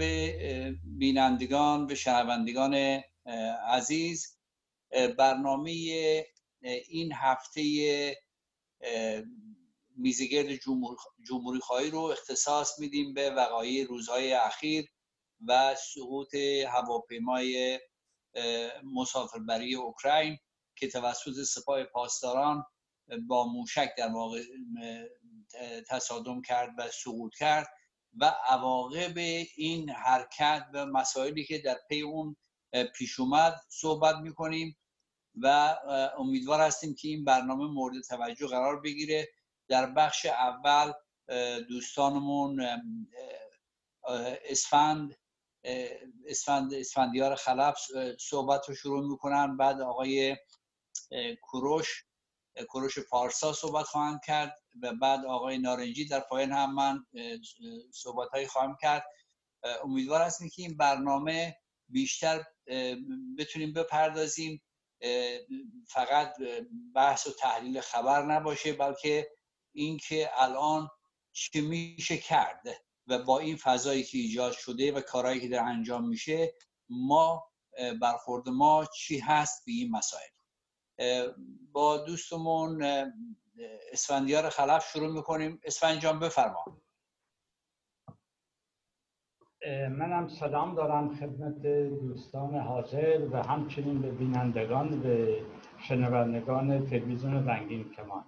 به بینندگان به شنوندگان عزیز. برنامه این هفته میزگرد جمهور، جمهوری خواهی رو اختصاص میدیم به وقایع روزهای اخیر و سقوط هواپیمای مسافربری اوکراین که توسط سپاه پاسداران با موشک در واقع تصادم کرد و سقوط کرد. و عواقب این حرکت و مسائلی که در پی اون پیش اومد صحبت می‌کنیم و امیدوار هستیم که این برنامه مورد توجه قرار بگیره. در بخش اول دوستانمون اسفند اسفند اسفندیار خلف صحبت رو شروع می‌کنن. بعد آقای کوروش کوروش پارسا صحبت خواهند کرد. و بعد آقای نارنجی در پایان هم من صحبت هایی خواهم کرد. امیدوار هستیم که این برنامه بیشتر بتونیم بپردازیم. فقط بحث و تحلیل خبر نباشه بلکه اینکه الان چه میشه کرد و با این فضایی که ایجاد شده و کارهایی که در انجام میشه ما برخورد ما چی هست به این مسائل؟ با دوستمون اسفندیار خلف شروع می‌کنیم. اسفند جان بفرما. منم سلام دارم خدمت دوستان حاضر و همچنین به بینندگان و شنوندگان تلویزیون رنگین کمان.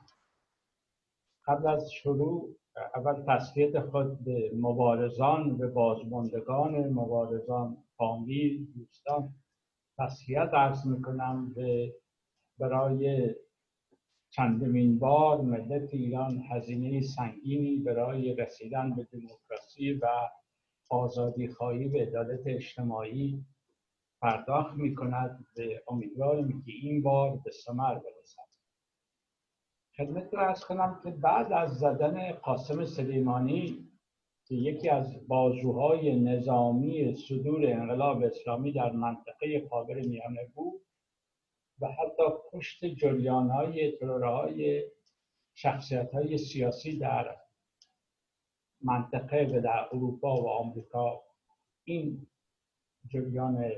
قبل از شروع اول تسلیت خود به مبارزان و بازماندگان مبارزان فامیل دوستان. تسلیت عرض می‌کنم به برای چندمین بار ملت ایران هزینه سنگینی برای رسیدن به دموکراسی و آزادی خواهی و عدالت اجتماعی پرداخت می کند به امیدواریم که این بار به ثمر برسد. خدمت رو ارز کنم که بعد از زدن قاسم سلیمانی که یکی از بازوهای نظامی صدور انقلاب اسلامی در منطقه خاور میانه بود و حتی پشت جریان های های شخصیت های سیاسی در منطقه و در اروپا و آمریکا. این جریان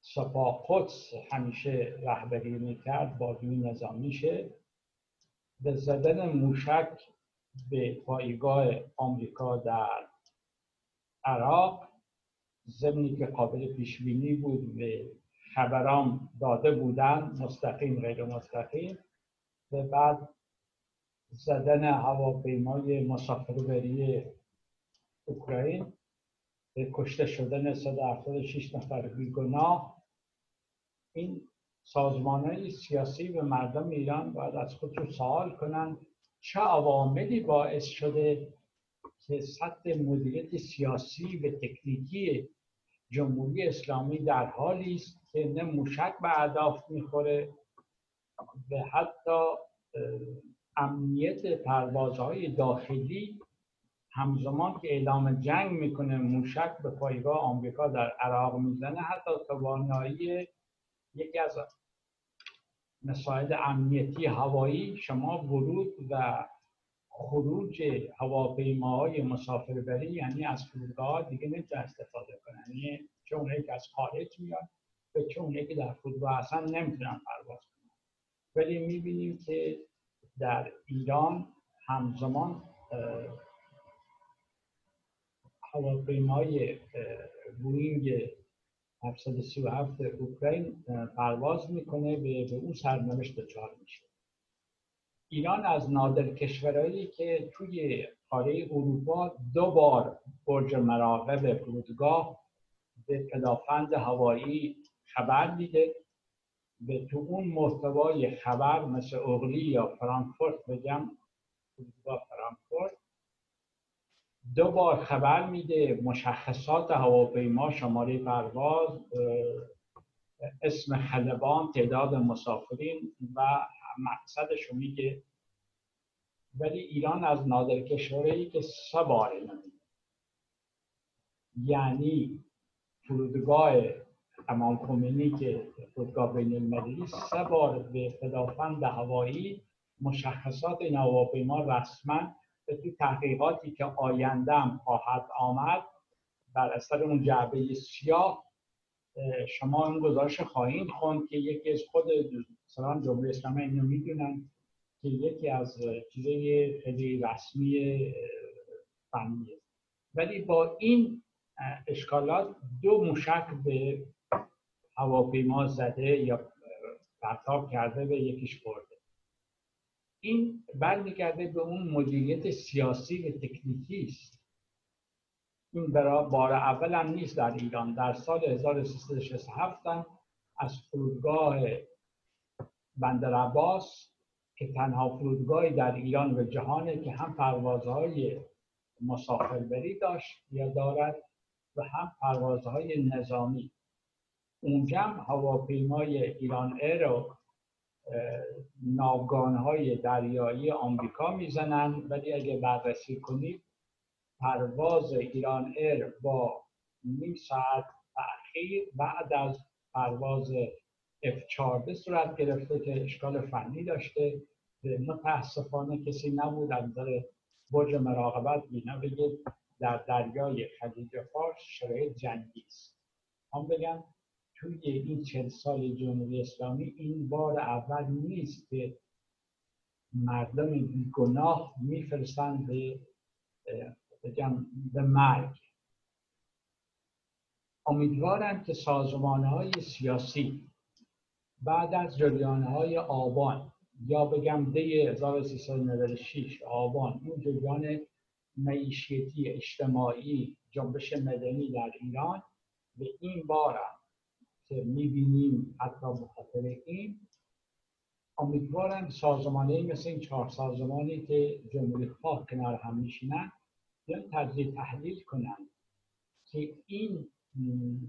سپاه قدس همیشه رهبری می‌کرد بازوی نظامیشه به زدن موشک به پایگاه آمریکا در عراق زمینی که قابل پیش بینی بود به خبران داده بودن مستقیم غیر مستقیم. و بعد زدن هواپیمای مسافربری اوکراین. به کشته شدن 176 نفر بیگناه. این سازمان های سیاسی و مردم ایران باید از خودشون سوال کنند چه عواملی باعث شده که سطح مدیریت سیاسی و تکنیکی جمهوری اسلامی در حالی است که نه موشک به اهداف می‌خوره و حتی امنیت پروازهای داخلی همزمان که اعلام جنگ می‌کنه موشک به پایگاه آمریکا در عراق می‌زنه حتی توانایی یکی از مسائل امنیتی هوایی شما ورود و خروج هواپیماهای مسافربری یعنی از فرودگاه دیگه نمی‌تونه استفاده کنن یعنی چون که از خارج میاد به چون که در فرودگاه اصلا نمی‌تونن پرواز کنن. ولی می‌بینیم که در ایران همزمان هواپیمای بوینگ 737 اوکراین پرواز می‌کنه به, به اون سرنوشت دچار میشه. ایران از نادر کشورهایی که توی قاره اروپا دو بار برج مراقب فرودگاه به پدافند هوایی خبر دیده. به تو اون محتوای خبر مثل اغلی یا فرانکفورت بگم فرودگاه فرانکفورت دو بار خبر میده. مشخصات هواپیما شماره پرواز اسم خلبان تعداد مسافرین و مقصدش رو میگه. ولی ایران از نادر کشورهایی که سه بار یعنی فرودگاه امام خمینی که فرودگاه بین المللی سه بار به پدافند هوایی مشخصات این هواپیما رسما به تو تحقیقاتی که آینده هم خواهد آمد بر اثر اون جعبه سیاه شما اون گزارش خواهید خوند که یکی از خود سلام جمهوری اسلامی اینو می‌دونن که یکی از چیزای خیلی رسمی فنیه. ولی با این اشکالات دو موشک به هواپیما زده یا پرتاب کرده و یکیش برده. این برمیگرده به اون مدیریت سیاسی و تکنیکی است. این برای بار اول هم نیست در ایران. در سال 1367 از فرودگاه بندر عباس که تنها فرودگاهی در ایران و جهانه که هم پروازهای مسافربری داشت یا دارد و هم پروازهای نظامی. اونجا هم هواپیمای ایران ایر و ناوگانهای دریایی آمریکا می‌زنن ولی اگه بررسی کنید پرواز ایران ایر با نیم ساعت تأخیر بعد از پرواز F14 صورت گرفته که اشکال فنی داشته. متاسفانه کسی نبود از نظر برج مراقبت بینا بگه در دریای خلیج فارس شرایط جنگی است. هم بگم توی این چند سال جمهوری اسلامی این بار اول نیست که مردم بیگناه میفرستن به بگم به مرگ. امیدوارم که سازمان های سیاسی بعد از جریان های آبان یا بگم دی 1396 آبان این جریان معیشتی اجتماعی جنبش مدنی در ایران به این بار که می‌بینیم حتی بخاطر این امیدوارم سازمانی مثل این چهار سازمانی که جمهوری خواه کنار هم میشینن یا تجزیه تحلیل کنند که این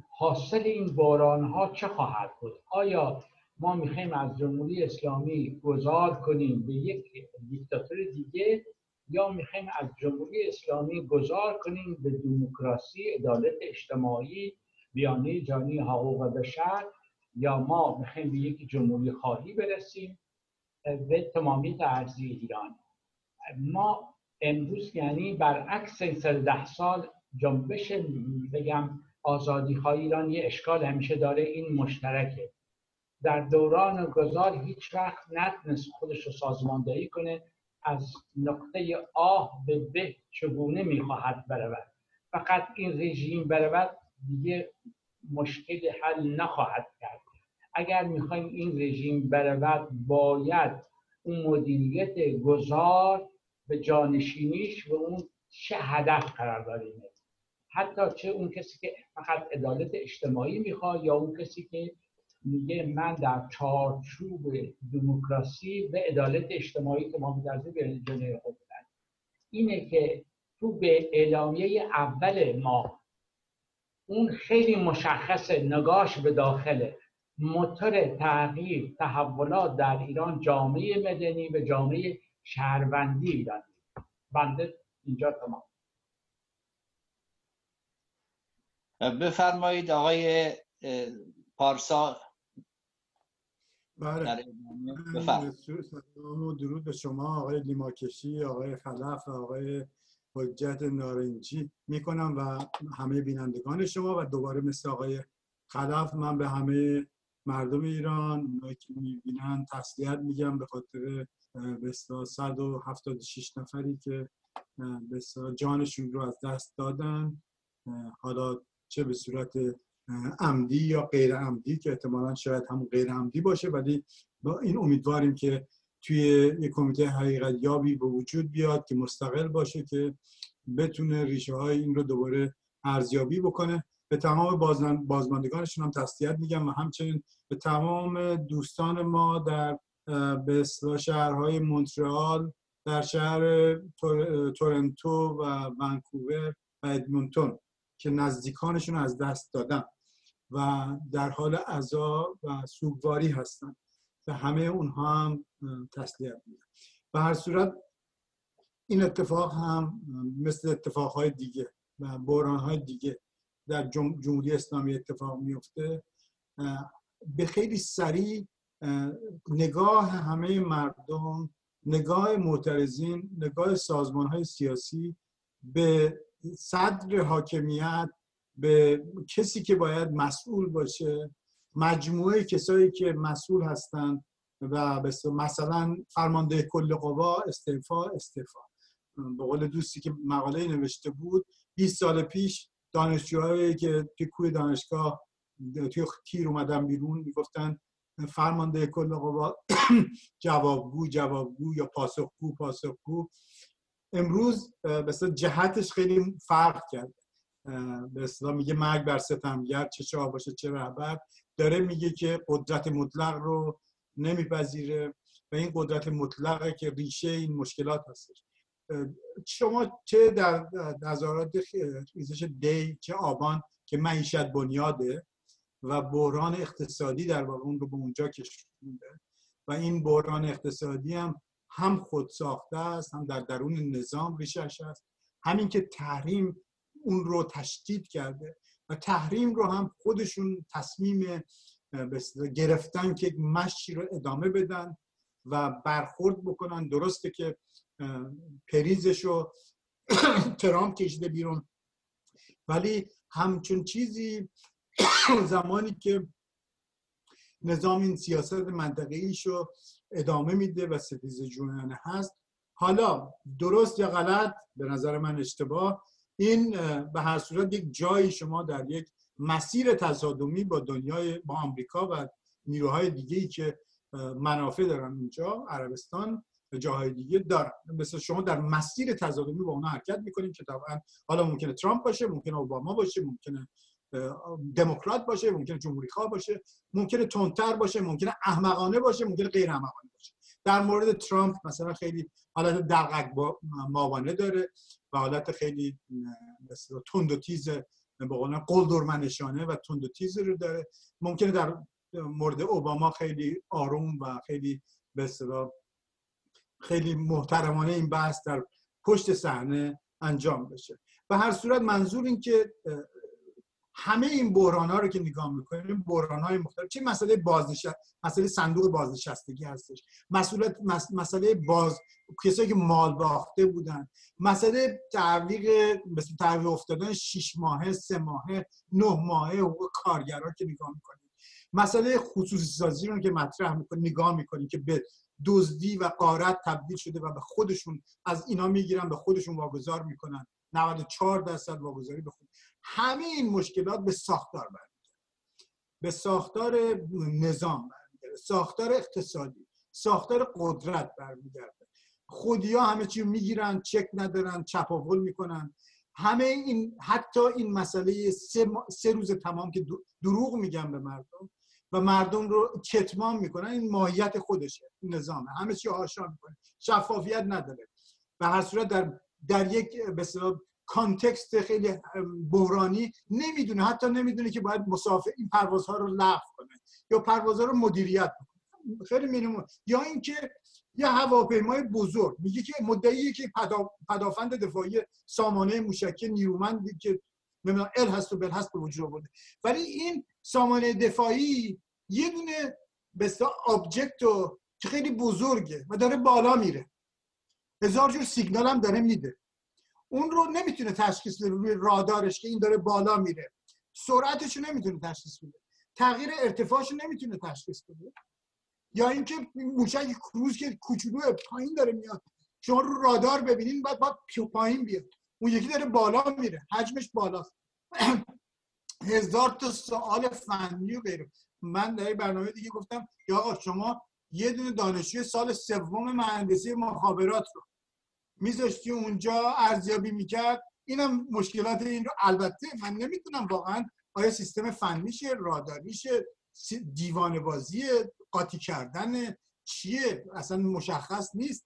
حاصل این باران ها چه خواهد بود؟ آیا ما می‌خوایم از جمهوری اسلامی گذار کنیم به یک دیکتاتور دیگه یا می‌خوایم از جمهوری اسلامی گذار کنیم به دموکراسی عدالت اجتماعی بیانیه جانی حقوق بشر یا ما می‌خوایم به یک جمهوری خواهی برسیم به تمامیت ارزی ایران. ما امروز یعنی برعکس این سر ده سال جنبش بگم آزادی خواهی ایران یه اشکال همیشه داره این مشترکه. در دوران گذار هیچ وقت نتونست خودش رو سازماندهی کنه از نقطه آه به به چگونه می‌خواهد برود؟ فقط این رژیم برود دیگه مشکل حل نخواهد کرد. اگر می‌خوایم این رژیم برود باید اون مدیریت گذار به جانشینیش و اون چه هدف قرار داریم حتی چه اون کسی که فقط عدالت اجتماعی می‌خواد یا اون کسی که میگه من در چارچوب دموکراسی و عدالت اجتماعی که ما میدرزه به جنه خود اینه که تو به اعلامیه اول ما اون خیلی مشخص نگاش به داخله موتور تغییر تحولات در ایران جامعه مدنی و جامعه شهروندی ایران. بنده اینجا تمام. بفرمایید آقای پارسا بله. سلام و درود به شما آقای لیماکشی آقای خلف آقای حجت نارنجی. می‌کنم و همه بینندگان شما و دوباره مثل آقای خلف من به همه مردم ایران اونایی که می‌بینن تسلیت میگم به خاطر به 176 نفری که به جانشون رو از دست دادن. حالا چه به صورت عمدی یا غیر عمدی که احتمالا شاید همون غیر عمدی باشه ولی با این امیدواریم که توی یک کمیته حقیقت یابی به وجود بیاد که مستقل باشه که بتونه ریشه های این رو دوباره ارزیابی بکنه. به تمام بازماندگانشون هم تسلیت میگم و همچنین به تمام دوستان ما در به شهرهای مونترال در شهر تورنتو و ونکوور و ادمونتون که نزدیکانشون از دست دادن. و در حال عذا و سوگواری هستن و همه اونها هم تسلیت میدن. به هر صورت این اتفاق هم مثل اتفاقهای دیگه و بحرانهای دیگه در جمهوری اسلامی اتفاق میفته به خیلی سریع نگاه همه مردم نگاه معترضین نگاه سازمان های سیاسی به صدر حاکمیت به کسی که باید مسئول باشه مجموعه کسایی که مسئول هستند و مثلا فرمانده کل قوا استعفا استعفا. به قول دوستی که مقاله نوشته بود 20 سال پیش دانشجوهایی که توی کوی دانشگاه توی تیر اومدن بیرون می‌گفتن فرمانده کل قوا جوابگو جوابگو یا پاسخگو پاسخگو. امروز مثلا جهتش خیلی فرق کرد به اصطلاح میگه مرگ بر ستمگر چه شاه باشه چه رهبر. داره میگه که قدرت مطلق رو نمیپذیره و این قدرت مطلقه که ریشه این مشکلات هستش. شما چه در نظارات ریزش دی چه آبان که معیشت بنیاده و بحران اقتصادی در واقع اون رو به اونجا کشونده و این بحران اقتصادی هم هم خود ساخته است هم در درون نظام ریشش است. همین که تحریم اون رو تشدید کرده و تحریم رو هم خودشون تصمیم گرفتن که مشی رو ادامه بدن و برخورد بکنن. درسته که پریزش رو ترامپ کشیده بیرون. ولی همچون چیزی زمانی که نظام این سیاست منطقه رو ادامه میده و ستیز جویانه هست. حالا درست یا غلط به نظر من اشتباه. این به هر صورت یک جایی شما در یک مسیر تصادمی با دنیای با آمریکا و نیروهای دیگه ای که منافع دارن اونجا عربستان و جاهای دیگه دارن. مثل شما در مسیر تصادمی با اونا حرکت می‌کنیم که طبعا حالا ممکنه ترامپ باشه ممکنه اوباما باشه ممکنه دموکرات باشه ممکنه جمهوری خواه باشه ممکنه تندتر باشه ممکنه احمقانه باشه ممکنه غیر احمقانه باشه. در مورد ترامپ مثلا خیلی حالت دلغک ماوانه داره و حالت خیلی مثلا تند و تیز به قول قلدرمنشانه و تند و تیز رو داره. ممکنه در مورد اوباما خیلی آروم و خیلی به خیلی محترمانه این بحث در پشت صحنه انجام بشه. و هر صورت منظور این که همه این بحران ها رو که نگاه می‌کنیم بحران های مختلف. چه مسئله بازنشست مسئله صندوق بازنشستگی هستش. مسئولیت مسئله باز کسایی که مال باخته بودن. مسئله تعویق مثل تعویق افتادن 6 ماهه سه ماهه نه ماهه حقوق کارگرا که نگاه می‌کنیم. مسئله خصوصی سازی رو که مطرح می‌کنیم نگاه می‌کنیم که به دزدی و قارت تبدیل شده و به خودشون از اینا می‌گیرن به خودشون واگذار می‌کنن. 94 درصد واگذاری به خود همه این مشکلات به ساختار برمیگرده. به ساختار نظام برمیگرده. ساختار اقتصادی. ساختار قدرت برمیگرده. خودیا همه چی می‌گیرن چک ندارن چپاول می‌کنن. همه این حتی این مسئله سه, سه روز تمام که دروغ میگن به مردم و مردم رو کتمان می‌کنن این ماهیت خودشه نظامه. همه چی هاشا می‌کنه. شفافیت نداره. و هر صورت در در یک به کانتکست خیلی بحرانی نمی‌دونه. حتی نمی‌دونه که باید مسافر این پروازها رو لغو کنه یا پروازها رو مدیریت کنه خیلی مینیمم. یا اینکه یه هواپیمای بزرگ. میگه که مدعیه که پدافند دفاعی سامانه موشکی نیرومندی که نمی‌دونم ال هست و بل هست به وجود آورده. ولی این سامانه دفاعی یه دونه به آبجکت که خیلی بزرگه و داره بالا میره. هزار جور سیگنال هم داره میده. اون رو نمی‌تونه تشخیص بده روی رادارش که این داره بالا میره. سرعتش رو نمی‌تونه تشخیص بده. تغییر ارتفاعش رو نمی‌تونه تشخیص بده. یا اینکه موشک کروز که کوچولو پایین داره میاد. شما رو رادار ببینین بعد بعد پایین بیاد. اون یکی داره بالا میره. حجمش بالاست. هزار تا سوال فنی و غیره. من در برنامه دیگه گفتم یا شما یه دونه دانشجوی سال سوم مهندسی مخابرات رو میذاشتی اونجا ارزیابی می‌کرد. اینم مشکلات این رو. البته من نمی‌تونم واقعا آیا سیستم فنیشه راداریشه دیوان بازی قاطی کردن چیه؟ اصلا مشخص نیست.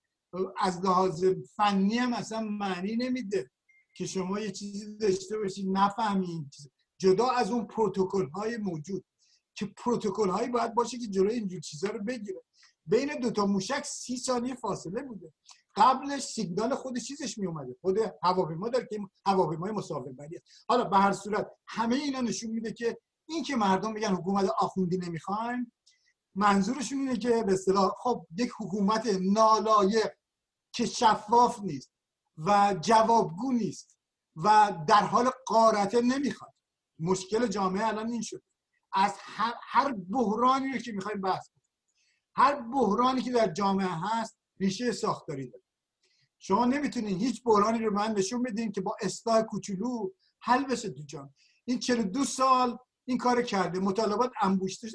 از لحاظ فنی هم اصلا معنی نمیده که شما یه چیزی داشته باشید نفهمید جدا از اون پروتکل های موجود که پروتکل هایی باید باشه که جلوی اینجور چیزا رو بگیره. بین دوتا موشک سی ثانیه فاصله بوده. قبلش سیگنال خود چیزش می اومده خود هواپیما داره که هواپیمای مسافربری حالا به هر صورت همه اینا نشون میده که این که مردم میگن حکومت آخوندی نمی‌خوایم منظورشون اینه که به اصطلاح خب یک حکومت نالایق که شفاف نیست و جوابگو نیست و در حال قارته نمی‌خواد. مشکل جامعه الان این شد از هر, هر بحرانی رو که می‌خوایم بحث کنیم هر بحرانی که در جامعه هست ریشه ساختاری داره. شما نمی‌تونین هیچ بحرانی رو من نشون بدین که با اصلاح کوچولو حل بشه تو جامعه این 42 سال این کار کرده. مطالبات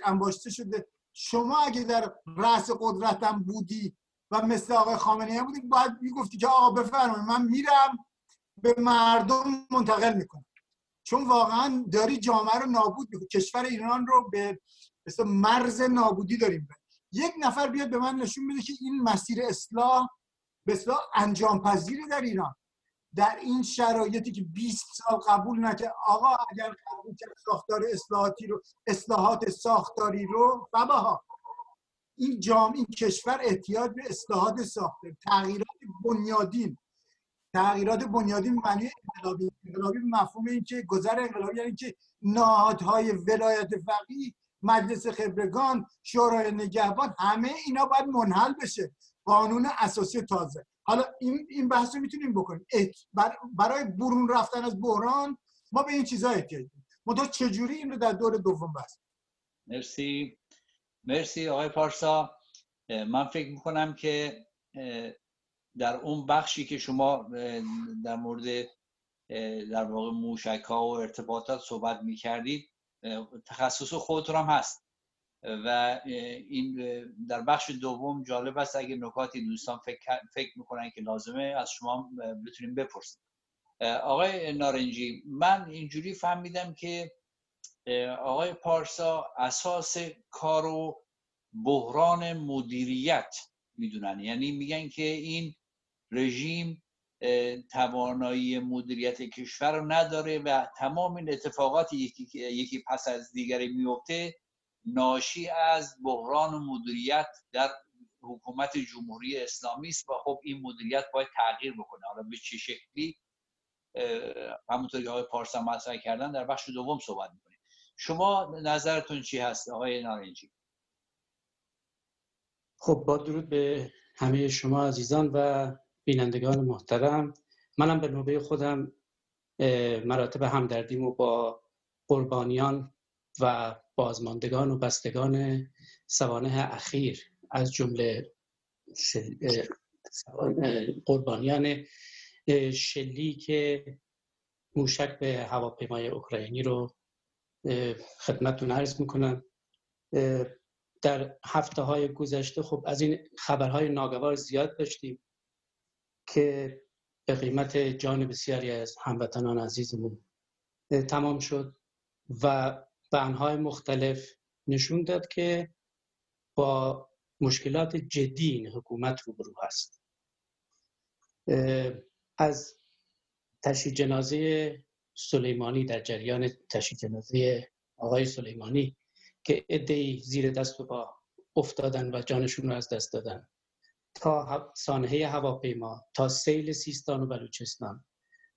انباشته شده. شما اگه در رأس قدرتم بودی و مثل آقای خامنه ای بودی باید می‌گفتی که آقا بفرمایید من میرم به مردم منتقل می‌کنم. چون واقعا داری جامعه رو نابود می‌کنی. کشور ایران رو به مثل مرز نابودی داریم. یک نفر بیاد به من نشون بده که این مسیر اصلاح اصلاح انجام پذیری در ایران. در این شرایطی که 20 سال قبول نکرد آقا اگر قبول کرد ساختار اصلاحاتی رو اصلاحات ساختاری رو باباها این جام این کشور احتیاج به اصلاحات ساخته. تغییرات بنیادین. تغییرات بنیادین معنی انقلابی. انقلابی مفهوم این که گذر انقلابی یعنی که نهادهای ولایت فقیه مجلس خبرگان شورای نگهبان همه اینا باید منحل بشه. قانون اساسی تازه. حالا این این بحث رو می‌تونیم بکنیم. برای برون رفتن از بحران ما به این چیزا احتیاج داریم. منتها چجوری این رو در دور دوم بحث مرسی. مرسی آقای پارسا. من فکر می‌کنم که در اون بخشی که شما در مورد در واقع موشک ها و ارتباطات صحبت می‌کردید تخصص خودتون هم هست. و این در بخش دوم جالب است اگه نکاتی دوستان فکر, فکر می‌کنن که لازمه از شما بتونیم بپرسیم. آقای نارنجی من اینجوری فهمیدم که آقای پارسا اساس کارو بحران مدیریت می‌دونن. یعنی میگن که این رژیم توانایی مدیریت کشور رو نداره و تمام این اتفاقات یکی, یکی پس از دیگری میفته ناشی از بحران مدیریت در حکومت جمهوری اسلامی است و خب این مدیریت باید تغییر بکنه. حالا به چه شکلی؟ همونطور که آقای پارسا مطرح کردن در بخش دوم صحبت می‌کنیم. شما نظرتون چی هست آقای نارنجی؟ خب با درود به همه شما عزیزان و بینندگان محترم. منم به نوبه خودم مراتب همدردیمو با قربانیان و بازماندگان و بستگان سوانه اخیر از جمله قربانیان شلیک موشک به هواپیمای اوکراینی رو خدمتتون عرض می‌کنم. در هفته های گذشته خب از این خبرهای ناگوار زیاد داشتیم که به قیمت جان بسیاری از هموطنان عزیزمون تمام شد و بنهای مختلف نشون داد که با مشکلات جدی این حکومت روبرو هست. از تشییع جنازه سلیمانی در جریان تشییع جنازه آقای سلیمانی که ادهی زیر دست و پا افتادن و جانشون رو از دست دادن. تا سانحه هواپیما تا سیل سیستان و بلوچستان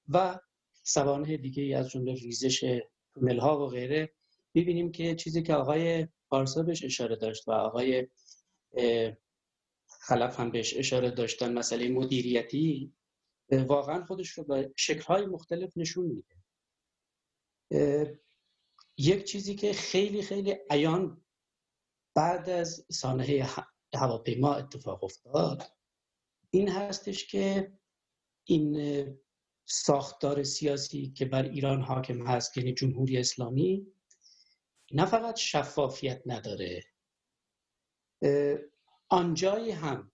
و سوانه دیگه از جمله ریزش تونل ها و غیره می‌بینیم که چیزی که آقای پارسا بهش اشاره داشت و آقای خلف هم بهش اشاره داشتن مسئله مدیریتی واقعا خودش رو به شکلهای مختلف نشون میده. یک چیزی که خیلی خیلی عیان بعد از سانحه هواپیما اتفاق افتاد این هستش که این ساختار سیاسی که بر ایران حاکم هست یعنی جمهوری اسلامی نه فقط شفافیت نداره. آنجایی هم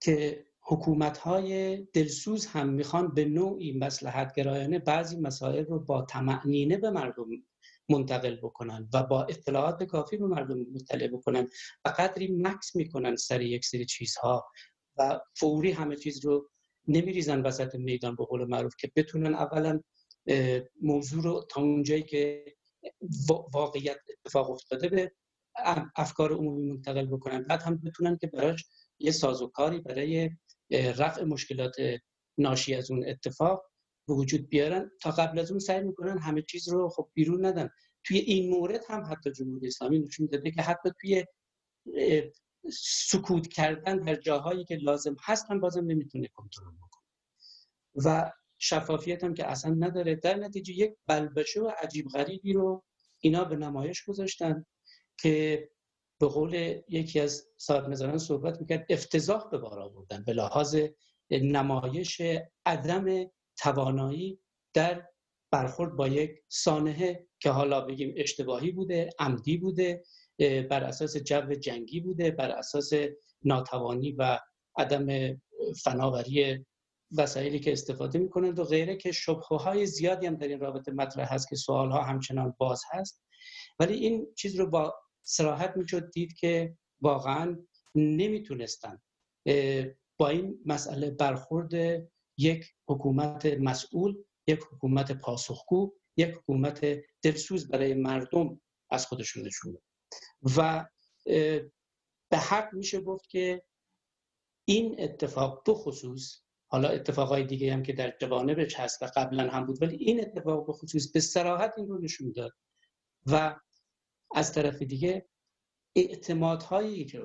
که حکومت های دلسوز هم می‌خوان به نوعی مسلحت گرایانه بعضی مسائل رو با تمعنینه به مردم منتقل بکنن و با اطلاعات کافی به مردم مطلع بکنن و قدری مکس می‌کنن سر یک سری چیزها و فوری همه چیز رو نمیریزن وسط میدان به قول معروف که بتونن اولا موضوع رو تا اونجایی که واقعیت اتفاق افتاده به افکار عمومی منتقل بکنن. بعد هم بتونن که براش یه سازوکاری برای رفع مشکلات ناشی از اون اتفاق به وجود بیارن. تا قبل از اون سعی می‌کنن همه چیز رو خب بیرون ندن. توی این مورد هم حتی جمهوری اسلامی نشون داده که حتی توی سکوت کردن در جاهایی که لازم هست هم بازم نمی‌تونه کنترل بکنه. و شفافیت هم که اصلا نداره. در نتیجه یک بلبشه و عجیب غریبی رو اینا به نمایش گذاشتن که به قول یکی از صاحب صحبت می‌کرد افتضاح به بار آوردن. به لحاظ نمایش عدم توانایی در برخورد با یک سانحه که حالا بگیم اشتباهی بوده عمدی بوده بر اساس جو جنگی بوده بر اساس ناتوانی و عدم فناوری وسایلی که استفاده می‌کنند و غیره که شبهه های زیادی هم در این رابطه مطرح هست که سوال ها همچنان باز هست. ولی این چیز رو با سراحت می‌شد دید که واقعا نمی‌تونستن با این مسئله برخورد یک حکومت مسئول یک حکومت پاسخگو یک حکومت دلسوز برای مردم از خودشون نشون و به حق میشه گفت که این اتفاق دو خصوص حالا اتفاقای دیگه هم که در جوانبش هست و قبلا هم بود ولی این اتفاق به خصوص به سراحت این رو نشون داد و از طرف دیگه اعتمادهایی که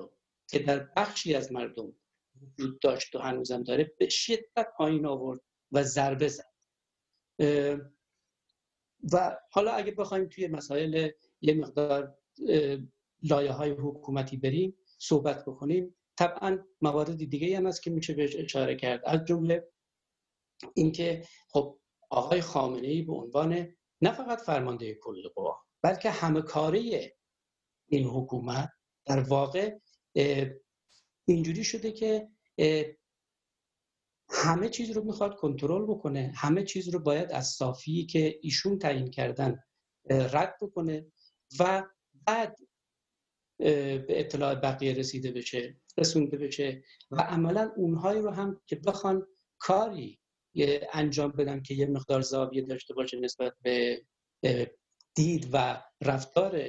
که در بخشی از مردم وجود داشت و هنوزم داره به شدت پایین آورد و ضربه زد. و حالا اگه بخوایم توی مسائل یه مقدار لایه های حکومتی بریم صحبت بکنیم. طبعا موارد دیگه هم هست که میشه بهش اشاره کرد. از جمله اینکه خب آقای خامنه ای به عنوان نه فقط فرمانده کل قوا بلکه همه کاری این حکومت در واقع اینجوری شده که همه چیز رو می‌خواد کنترل بکنه همه چیز رو باید از صافی که ایشون تعیین کردن رد بکنه و بعد به اطلاع بقیه رسیده بشه رسونده بشه و عملا اونهایی رو هم که بخوان کاری انجام بدن که یه مقدار زاویه داشته باشه نسبت به دید و رفتار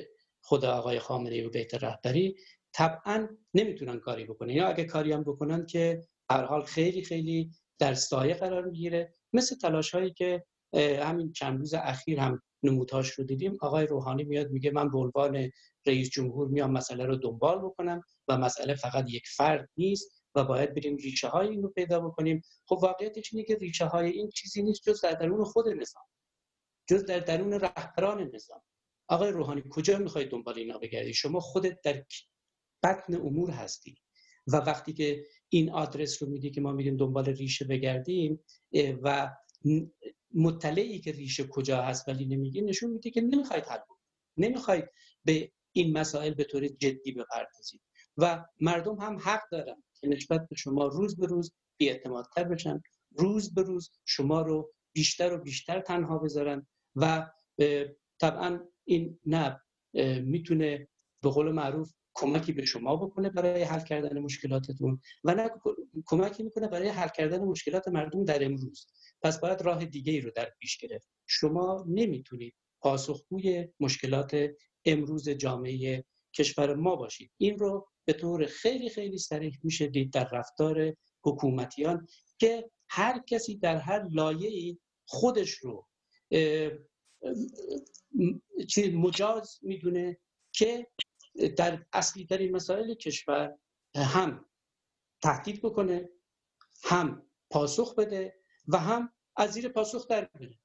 خود آقای خامنه و بیت رهبری طبعا نمی‌تونن کاری بکنن. یا اگه کاری هم بکنن که هر حال خیلی خیلی در سایه قرار می‌گیره مثل تلاش هایی که همین چند روز اخیر هم نمودهاش رو دیدیم. آقای روحانی میاد میگه من به عنوان رئیس جمهور میام مسئله رو دنبال بکنم و مسئله فقط یک فرد نیست و باید بریم ریشه های این رو پیدا بکنیم. خب واقعیتش اینه که ریشه های این چیزی نیست جز در درون خود نظام جز در درون رهبران نظام. آقای روحانی کجا می‌خواید دنبال اینا بگردی؟ شما خودت در بطن امور هستی و وقتی که این آدرس رو میدی که ما میریم دنبال ریشه بگردیم و مطلعی که ریشه کجا هست ولی نمیگی نشون میده که نمی‌خواید حل کنید نمی‌خواید به این مسائل به طور جدی بپردازید. و مردم هم حق دارن که نسبت به شما روز به روز بیاعتمادتر بشن. روز به روز شما رو بیشتر و بیشتر تنها بذارن. و طبعا این نه می‌تونه به قول معروف کمکی به شما بکنه برای حل کردن مشکلاتتون و نه کمکی می‌کنه برای حل کردن مشکلات مردم در امروز. پس باید راه دیگه ای رو در پیش گرفت. شما نمی‌تونید پاسخگوی مشکلات امروز جامعه کشور ما باشید. این رو به طور خیلی خیلی سریح میشه دید در رفتار حکومتیان که هر کسی در هر لایه خودش رو مجاز می‌دونه که در اصلی ترین مسائل کشور هم تهدید بکنه هم پاسخ بده و هم از زیر پاسخ در بره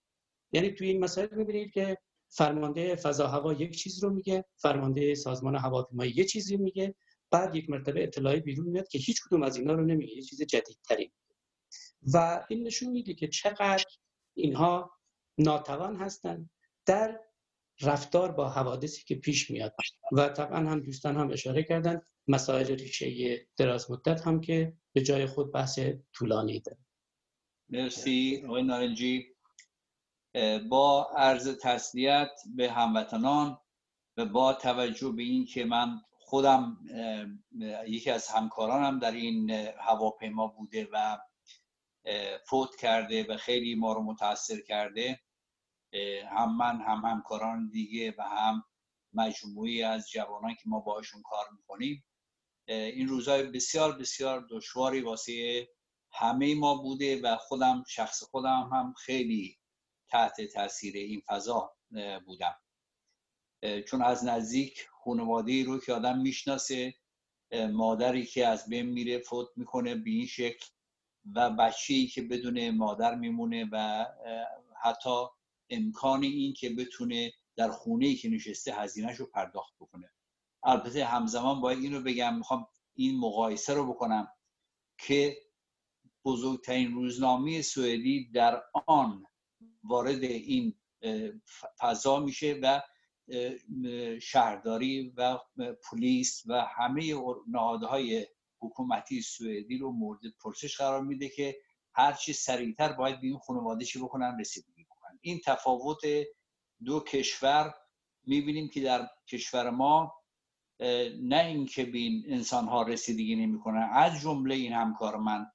یعنی توی این مسائل می‌بینید که فرمانده فضا هوا یک چیز رو میگه فرمانده سازمان هواپیمایی یه چیزی میگه. بعد یک مرتبه اطلاعی بیرون میاد که هیچ کدوم از اینا رو نمیگه یه چیز جدیدتری. و این نشون میده که چقدر اینها ناتوان هستند در رفتار با حوادثی که پیش میاد. و طبعا هم دوستان هم اشاره کردن مسائل ریشه دراز مدت هم که به جای خود بحث طولانی داره. مرسی. آقای نارنجی. با عرض تسلیت به هموطنان و با توجه به این که من خودم یکی از همکارانم در این هواپیما بوده و فوت کرده و خیلی ما رو متاثر کرده هم من هم همکاران دیگه و هم مجموعی از جوانان که ما باشون کار می‌کنیم. این روزهای بسیار بسیار دشواری واسه همه ما بوده و خودم شخص خودم هم خیلی تحت تاثیر این فضا بودم. چون از نزدیک خانواده رو که آدم می‌شناسه مادری که از بین میره فوت می‌کنه به این شکل و بچه‌ای که بدون مادر میمونه و حتی امکان این که بتونه در خونه ای که نشسته هزینهش رو پرداخت بکنه. البته همزمان باید این رو بگم می‌خوام این مقایسه رو بکنم که بزرگترین روزنامه سوئدی در آن وارد این فضا میشه و شهرداری و پلیس و همه نهادهای حکومتی سوئدی رو مورد پرسش قرار میده که هرچی سریعتر باید به این خانواده چی بکنن رسیدگی بکنن. این تفاوت دو کشور می‌بینیم که در کشور ما نه اینکه به این انسان ها رسیدگی نمی‌کنن از جمله این همکار من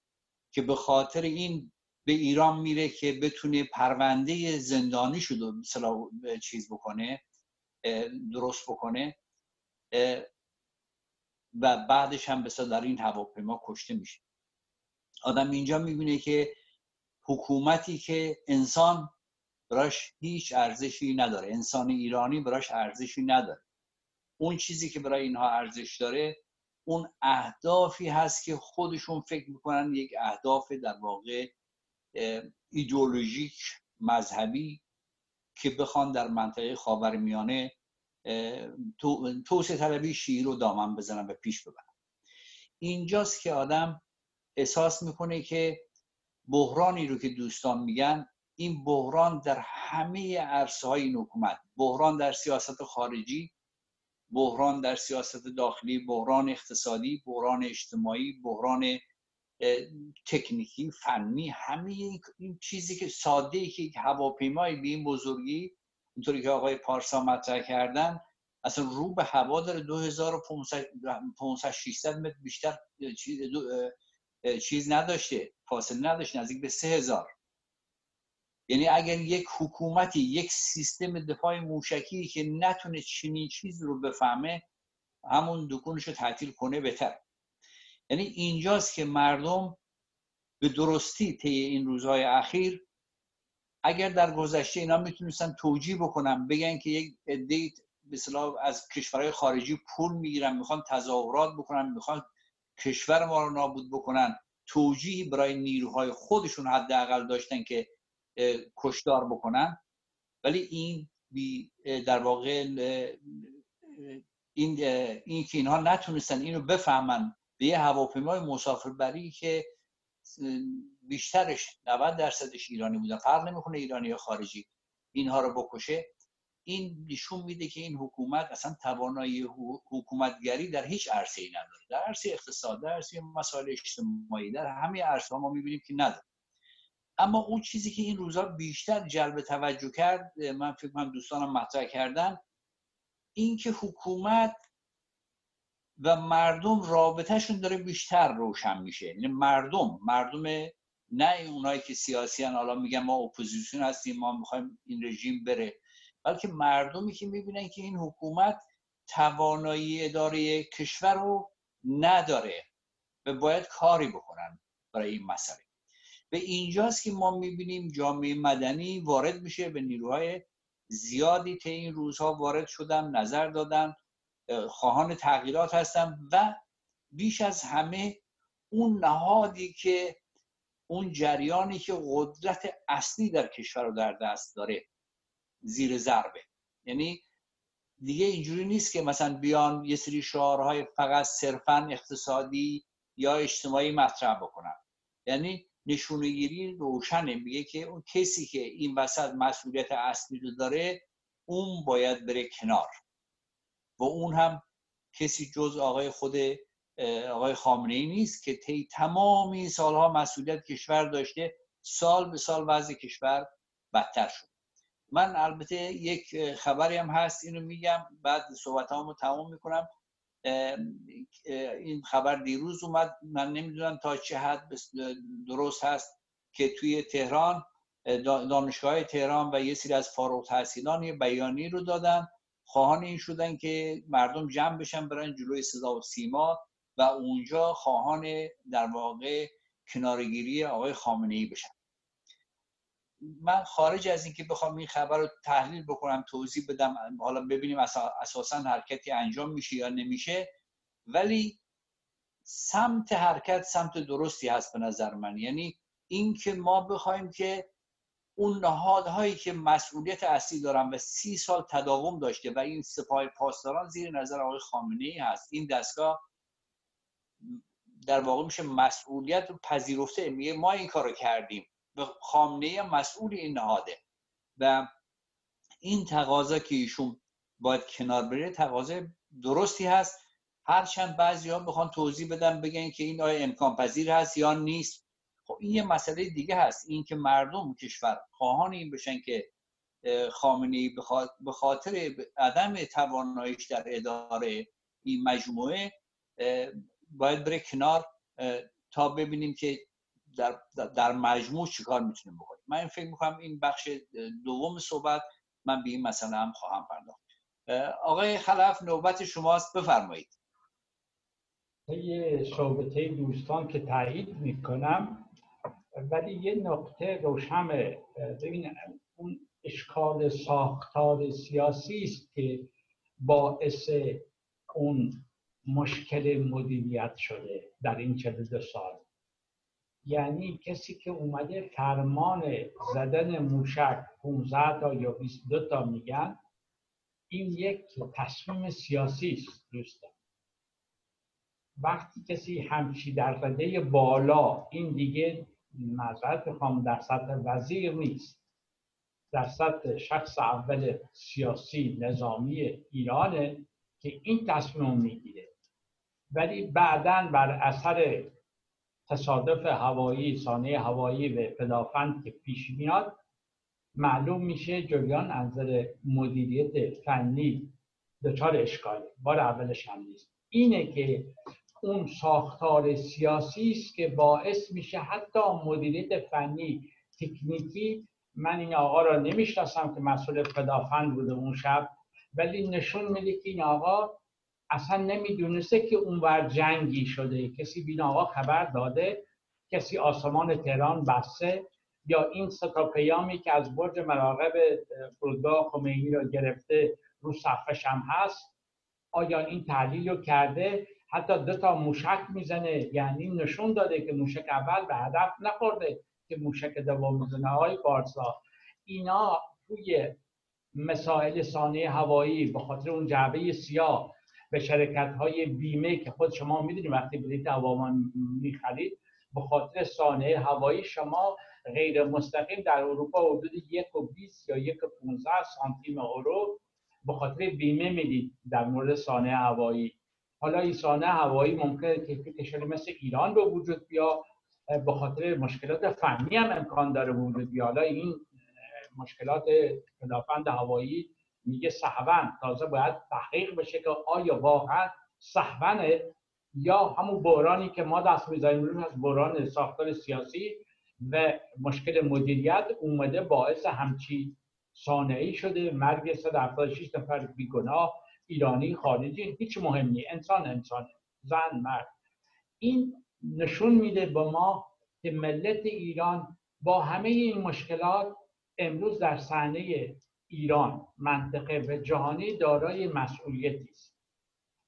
که به خاطر این به ایران میره که بتونه پرونده زندانی شده مثلا چیز بکنه درست بکنه و بعدش هم بسا در این هواپیما کشته میشه. آدم اینجا می‌بینه که حکومتی که انسان براش هیچ ارزشی نداره انسان ایرانی براش ارزشی نداره. اون چیزی که برای اینها ارزش داره اون اهدافی هست که خودشون فکر می‌کنن یک اهداف در واقع ایدئولوژیک مذهبی که بخوان در منطقه خاورمیانه توسعه طلبی شیر رو دامن بزنن و پیش ببرن. اینجاست که آدم احساس می‌کنه که بحرانی رو که دوستان میگن این بحران در همه عرصه های این حکومت بحران در سیاست خارجی بحران در سیاست داخلی بحران اقتصادی بحران اجتماعی بحران تکنیکی فنی همه این چیزی که ساده ای که هواپیمای به این بزرگی اینطوری که آقای پارسا مطرح کردن اصلا رو به هوا داره 2500 600 متر بیشتر چیز نداشته فاصله نداشته نزدیک به 3000 یعنی اگر یک حکومتی یک سیستم دفاع موشکی که نتونه چنین چیز رو بفهمه همون دکونش رو تعطیل کنه بهتر. یعنی اینجاست که مردم به درستی طی این روزهای اخیر اگر در گذشته اینا می‌تونستن توجیه بکنن بگن که یک عده مثلا از کشورهای خارجی پول می‌گیرن می‌خوان تظاهرات بکنن می‌خوان کشور ما رو نابود بکنن توجیهی برای نیروهای خودشون حداقل داشتن که کشدار بکنن. ولی این بی در واقع این این که اینها نتونستن اینو بفهمن به یه هواپیمای مسافربری که بیشترش 90 درصدش ایرانی بودن فرق نمی‌کنه ایرانی یا خارجی اینها رو بکشه. این نشون میده که این حکومت اصلا توانایی حکومتگری در هیچ عرصه ای نداره. در عرصه اقتصاد در عرصه مسائل اجتماعی در همه عرصه ما می‌بینیم که نداره. اما اون چیزی که این روزها بیشتر جلب توجه کرد من فکر کنم دوستانم مطرح کردن این که حکومت و مردم رابطهشون داره بیشتر روشن میشه. یعنی مردم مردم نه اونایی که سیاسی هن حالا میگن ما اپوزیسیون هستیم ما می‌خوایم این رژیم بره بلکه مردمی که می‌بینن که این حکومت توانایی اداره کشور رو نداره و باید کاری بکنن برای این مسئله. به اینجاست که ما می‌بینیم جامعه مدنی وارد میشه به نیروهای زیادی که این روزها وارد شدن نظر دادن خواهان تغییرات هستن و بیش از همه اون نهادی که اون جریانی که قدرت اصلی در کشور رو در دست داره زیر ضربه. یعنی دیگه اینجوری نیست که مثلا بیان یه سری شعارهای فقط صرفا اقتصادی یا اجتماعی مطرح بکنن. یعنی نشونگیری روشنه. میگه که اون کسی که این وسط مسئولیت اصلی رو داره اون باید بره کنار. و اون هم کسی جز آقای خود آقای خامنه ای نیست که طی تمام این سالها مسئولیت کشور داشته سال به سال وضع کشور بدتر شد. من البته یک خبری هم هست اینو میگم بعد صحبت رو تمام می‌کنم. این خبر دیروز اومد. من نمی‌دونم تا چه حد درست هست که توی تهران دانشگاه تهران و یه سری از فارغ تحصیلان یه بیانی رو دادن. خواهان این شدن که مردم جمع بشن برن جلوی صدا و سیما و اونجا خواهان در واقع کنارگیری آقای خامنه ای بشن. من خارج از اینکه بخوام این خبر رو تحلیل بکنم توضیح بدم حالا ببینیم اساسا حرکتی انجام میشه یا نمیشه. ولی سمت حرکت سمت درستی هست به نظر من. یعنی اینکه ما بخوایم که اون نهادهایی که مسئولیت اصلی دارن و سی سال تداوم داشته و این سپاه پاسداران زیر نظر آقای خامنه ای هست این دستگاه در واقع میشه مسئولیت پذیرفته. میگه ما این کارو کردیم. به خامنه مسئول این نهاده. و این تقاضا که ایشون باید کنار بره تقاضا درستی هست. هرچند بعضی ها بخوان توضیح بدن بگن که این آیا امکان پذیر هست یا نیست. خب این یه مسئله دیگه هست. این که مردم کشور خواهان این بشن که خامنه به خاطر عدم تواناییش در اداره این مجموعه باید بره کنار تا ببینیم که در, در مجموع چیکار می‌تونیم بکنیم؟ من فکر می‌کنم این بخش دوم صحبت من به این مسئله هم خواهم پرداخت. آقای خلف نوبت شماست بفرمایید. شعبته دوستان که تایید می‌کنم ولی یه نقطه روشمه ببین اون اشکال ساختار سیاسی است که باعث اون مشکل مدیریت شده در این 42 سال. یعنی کسی که اومده فرمان زدن موشک 15 تا یا 22 تا میگن این یک تصمیم سیاسی است دوستان. وقتی کسی همچی در رده بالا این دیگه نظرت بخوام در سطح وزیر نیست. در سطح شخص اول سیاسی نظامی ایرانه که این تصمیم می‌گیره. ولی بعدا بر اثر تصادف هوایی سانه هوایی و پدافند که پیش میاد معلوم میشه جریان انظر مدیریت فنی دچار اشکالی بار اولش هم نیست. اینه که اون ساختار سیاسی است که باعث میشه حتی مدیریت فنی تکنیکی من این آقا را نمی‌شناسم که مسئول پدافند بوده اون شب ولی نشون میده که این آقا اصلا نمی‌دونسته که اونور جنگی شده. کسی بین آقا خبر داده کسی آسمان تهران بسته یا این ستا پیامی که از برج مراقب فرودگاه خمینی را گرفته رو صفحش هم هست. آیا این تحلیل رو کرده؟ حتی دو تا موشک می‌زنه. یعنی نشون داده که موشک اول به هدف نخورده که موشک دوم می‌زنه های پارسا اینا توی مسائل ثانیه هوایی به خاطر اون جعبه سیاه به شرکت های بیمه که خود شما می‌دونید وقتی بلیت هوامان می‌خرید به خاطر سانه هوایی شما غیر مستقیم در اروپا حدود یک و بیس یا یک و 15 سانتیم اورو به خاطر بیمه می‌دید در مورد سانه هوایی. حالا این سانه هوایی ممکنه که کشوری مثل ایران به وجود بیا به خاطر مشکلات فنی هم امکان داره وجود بیا حالا این مشکلات پدافند هوایی میگه صحبن تازه باید تحقیق بشه که آیا واقعا صحبنه یا همون بحرانی که ما دست می‌زنیم روش از بحران ساختار سیاسی و مشکل مدیریت اومده باعث همچی سانعی شده. مرگ 176 نفر بیگناه ایرانی خارجی هیچ مهمی. انسان انسان. زن مرد. این نشون میده به ما که ملت ایران با همه این مشکلات امروز در صحنه ایران منطقه و جهانی دارای مسئولیتی است.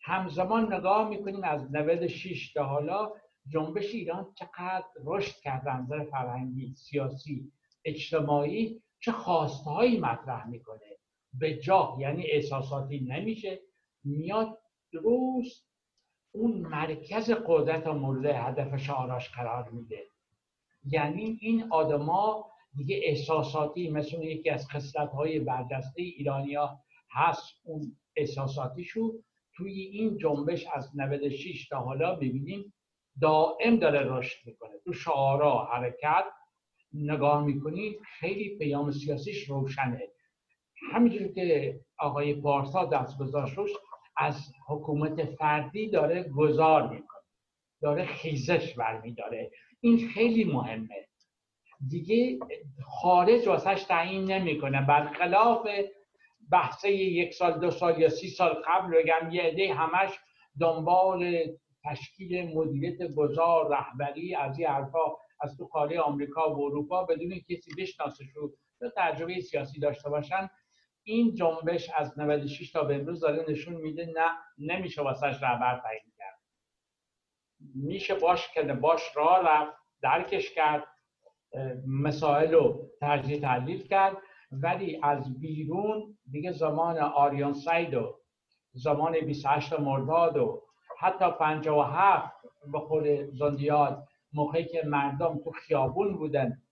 همزمان نگاه می‌کنیم از 96 تا حالا جنبش ایران چقدر رشد کرده نظر فرهنگی سیاسی اجتماعی چه خواستهایی مطرح می‌کنه. به جا یعنی احساساتی نمیشه. میاد درست اون مرکز قدرت مورد هدف شعاراش قرار میده. یعنی این آدما دیگه احساساتی مثل یکی از خصلت های برجسته ایرانیا هست اون احساساتیشو توی این جنبش از 96 تا حالا ببینیم. دائم داره رشد می‌کنه. تو شعارا حرکت نگاه می‌کنید خیلی پیام سیاسیش روشنه. همینجور که آقای پارسا دست گذاشت از حکومت فردی داره گذار می‌کنه. داره خیزش برمیداره. این خیلی مهمه. دیگه خارج واسهش تعیین نمی‌کنه. برخلاف بحثه یک سال دو سال یا سی سال قبل بگم یه عده همش دنبال تشکیل مدیریت گذار رهبری از این حرفا از تو خارج آمریکا و اروپا بدون کسی بشناسش رو تجربه سیاسی داشته باشن این جنبش از 96 تا به امروز داره نشون میده نه نمیشه واسهش رهبر تعیین کرد. میشه باش که باش را رفت درکش کرد. مسائل رو تجزیه تحلیل کرد. ولی از بیرون دیگه زمان آریان سید و زمان 28 مرداد و حتی 57 به خود زندیات موقعی که مردم تو خیابون بودن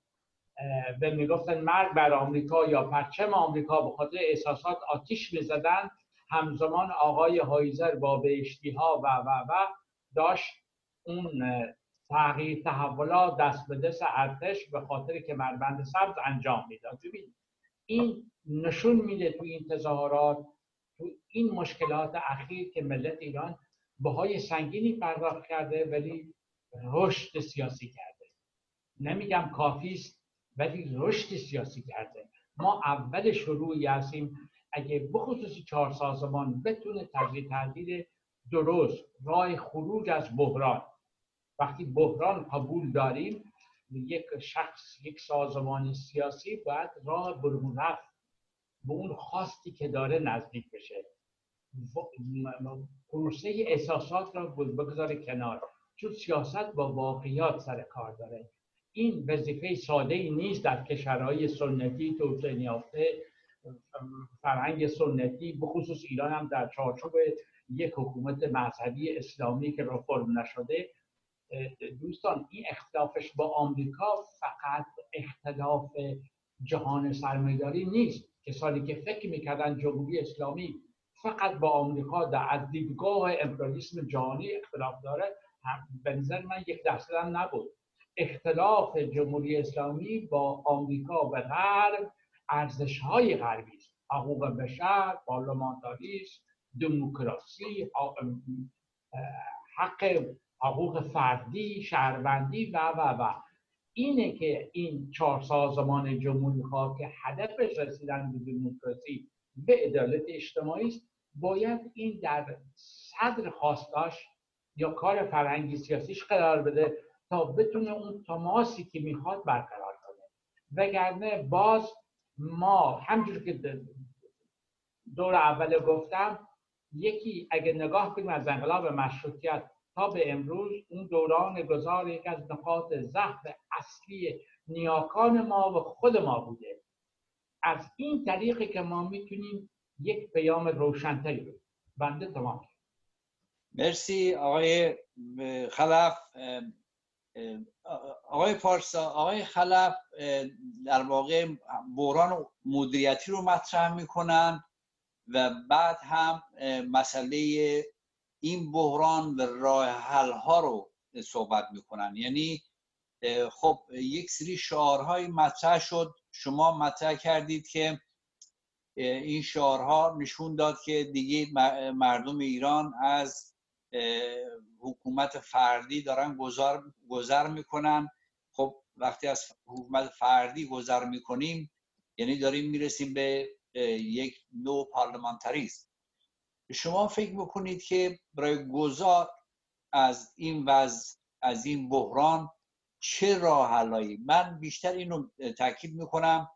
و می‌گفتن مرگ بر آمریکا یا پرچم آمریکا به خاطر احساسات آتیش می‌زدن. همزمان آقای هایزر با بهشتی ها و و و داشت اون تغییر تحولات دست به دست ارتش به خاطر که مربند سبز انجام می‌داد. این نشون میده تو این تظاهرات تو این مشکلات اخیر که ملت ایران بهای سنگینی پرداخت کرده ولی رشد سیاسی کرده. نمیگم کافی است ولی رشد سیاسی کرده. ما اول شروعی هستیم اگه بخصوص چهار سازمان بتونه تجزیه تحلیل درست راه خروج از بحران وقتی بحران قبول داریم یک شخص یک سازمان سیاسی باید راه برون رفت به اون خواستی که داره نزدیک بشه. پروسه احساسات را بگذاره کنار چون سیاست با واقعیات سر کار داره. این وظیفه ساده ای نیست در کشورهای سنتی توسعه یافته فرهنگ سنتی بخصوص ایران هم در چارچوب یک حکومت مذهبی اسلامی که فرم نشده. دوستان این اختلافش با آمریکا فقط اختلاف جهان سرمایداری نیست. کسانی که فکر می‌کردن جمهوری اسلامی فقط با آمریکا در از دیدگاه امپریالیسم جهانی اختلاف داره به نظر من یک درصد هم نبود. اختلاف جمهوری اسلامی با آمریکا و غرب ارزش های غربی است. حقوق بشر پارلمانتاریسم دموکراسی حق حقوق فردی شهروندی و و و. اینه که این چهار سازمان جمهوری خواه که هدفش رسیدن به دموکراسی به عدالت اجتماعی است. باید این در صدر خواستاش یا کار فرهنگی سیاسیش قرار بده تا بتونه اون تماسی که می‌خواد برقرار کنه. وگرنه باز ما همجور که دور اول گفتم یکی اگه نگاه کنیم از انقلاب مشروطیت تا به امروز اون دوران گذار یک از نقاط ضعف اصلی نیاکان ما و خود ما بوده. از این طریقی که ما می‌تونیم یک پیام روشنتری بدیم بنده تمام مرسی آقای خلف. آقای پارسا آقای خلف در واقع بحران مدیریتی رو مطرح می‌کنن و بعد هم مسئله این بحران و راه حل ها رو صحبت می‌کنن. یعنی خب یک سری شعارهای مطرح شد. شما مطرح کردید که این شعارها نشون داد که دیگه مردم ایران از حکومت فردی دارن گذار گذر می‌کنن. خب وقتی از حکومت فردی گذر می‌کنیم یعنی داریم می‌رسیم به یک نوع پارلمانتریزم شما فکر بکنید که برای گذار از این وضع از این بحران چه راه حلایی من بیشتر اینو تاکید می‌کنم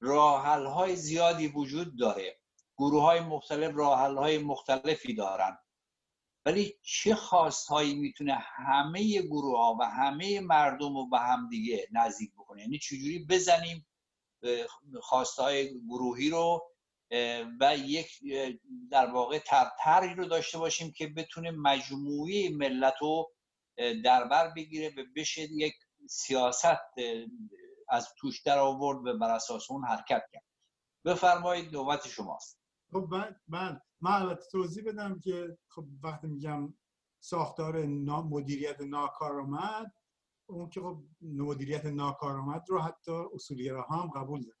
راه های زیادی وجود داره. گروه های مختلف راه های مختلفی دارن. ولی چه خواست هایی می‌تونه همه گروه ها و همه مردم رو به هم دیگه نزدیک بکنه؟ یعنی چجوری بزنیم خواست های گروهی رو و یک در واقع طرحی رو داشته باشیم که بتونه مجموعی ملت رو در بر بگیره و بشه یک سیاست از توش در آورد و بر اساس اون حرکت کرد. بفرمایید نوبت شماست. خب من من من توضیح بدم که خب وقتی میگم ساختار مدیریت ناکارآمد اون که خب مدیریت ناکارآمد رو حتی اصولگراها هم قبول دارن.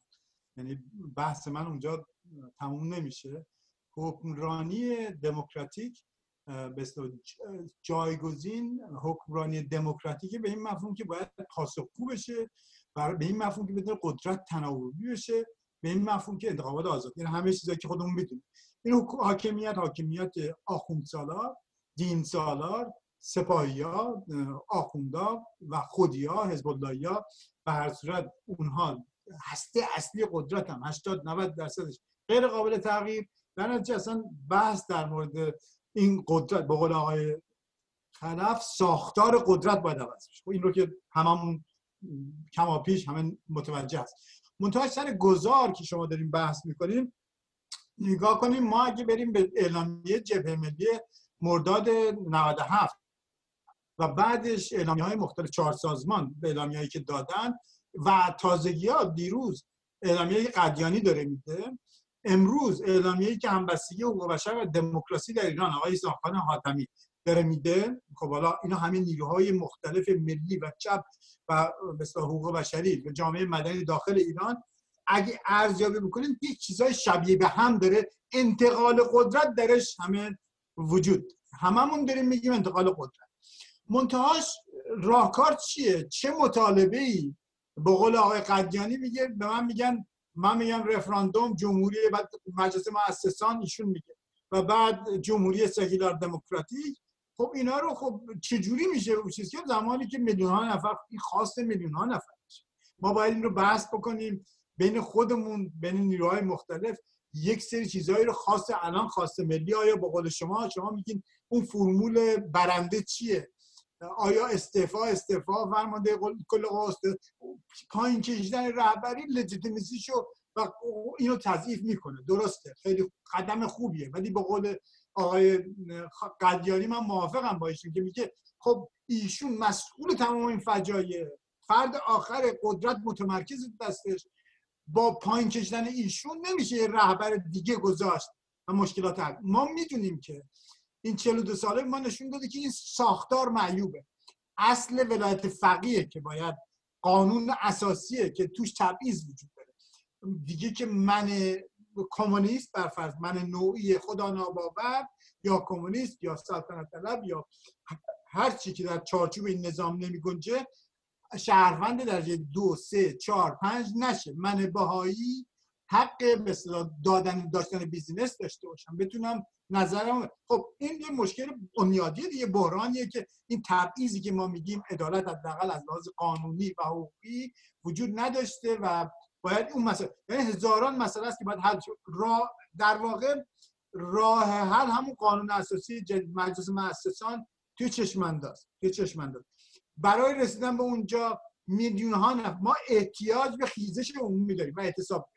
یعنی بحث من اونجا تموم نمیشه. حکمرانی دموکراتیک به جایگزین حکمرانی دموکراتیک به این مفهوم که باید پاسخگو بشه به این مفهوم که بدون قدرت تناوبی بشه به این مفهوم که انتخابات آزاد. این همه چیزایی که خودمون می‌دونیم. این حاکمیت حاکمیت آخوند سالار دین سالار آخوندا و خودی ها حزب ها به هر صورت اونها هسته اصلی قدرت هم 80 90 درصدش غیر قابل تغییر. در نتیجه اصلا بحث در مورد این قدرت به قول آقای خلف ساختار قدرت باید عوض بشه. خب این رو که هممون کما پیش همه متوجه است منتها سر گذار که شما داریم بحث می‌کنیم نگاه کنیم ما اگه بریم به اعلامیه جبهه ملی مرداد 97 و بعدش اعلامیه های مختلف چهار سازمان به اعلامیه که دادن و تازگی ها دیروز اعلامیه قدیانی داره میده امروز اعلامیه‌ای که همبستگی حقوق بشر و دموکراسی در ایران آقای ساخان حاتمی داره میده. خب حالا اینا همه نیروهای مختلف ملی و چپ و مثل حقوق بشری و جامعه مدنی داخل ایران. اگه ارزیابی بکنیم یک چیزای شبیه به هم داره. انتقال قدرت درش همه وجود. هممون داریم میگیم انتقال قدرت. منتهاش راهکار چیه؟ چه مطالبه ای به قول آقای قدیانی میگه به من میگن من میگم رفراندوم جمهوری بعد مجلس مؤسسان ایشون میگه. و بعد جمهوری سکولار دموکراتیک. خب اینا رو خب چجوری میشه؟ چیز که زمانی که میلیون ها نفر این خواست میلیون ها نفر ما باید این رو بحث بکنیم. بین خودمون بین نیروهای مختلف یک سری چیزهایی رو خاص الان خاص ملی آیا؟ با قول شما شما میگین اون فرمول برنده چیه؟ آیا استعفا استعفا فرمانده کل پایین کشیدن رهبری شو و اینو تضعیف می‌کنه. درسته. خیلی قدم خوبیه. ولی به قول آقای قدیانی من موافقم با ایشون که میگه خب ایشون مسئول تمام این فجایع. فرد آخر قدرت متمرکز دستش. با پایین کشیدن ایشون نمیشه یه رهبر دیگه گذاشت و مشکلات حل. ما می‌دونیم که این 42 ساله ما نشون داده که این ساختار معیوبه. اصل ولایت فقیه که باید قانون اساسیه که توش تبعیض وجود داره. دیگه که من کمونیست بر من نوعی خدا ناباور یا کمونیست یا سلطنت طلب یا هر چی که در چارچوب این نظام نمی گنجه شهروند درجه دو سه چهار پنج نشه. من بهایی حق مثلا دادن داشتن بیزینس داشته باشم. بتونم نظرم خب این یه مشکل بنیادی دیگه بحرانیه که این تبعیضی که ما میگیم عدالت حداقل از لحاظ قانونی و حقوقی وجود نداشته و باید اون مسئله یعنی هزاران مسئله است که باید حل راه در واقع راه حل همون قانون اساسی مجلس مؤسسان توی چشمانداز توی چشمانداز. برای رسیدن به اونجا میلیون ها نفر ما احتیاج به خیزش عمومی داریم و اعتصاب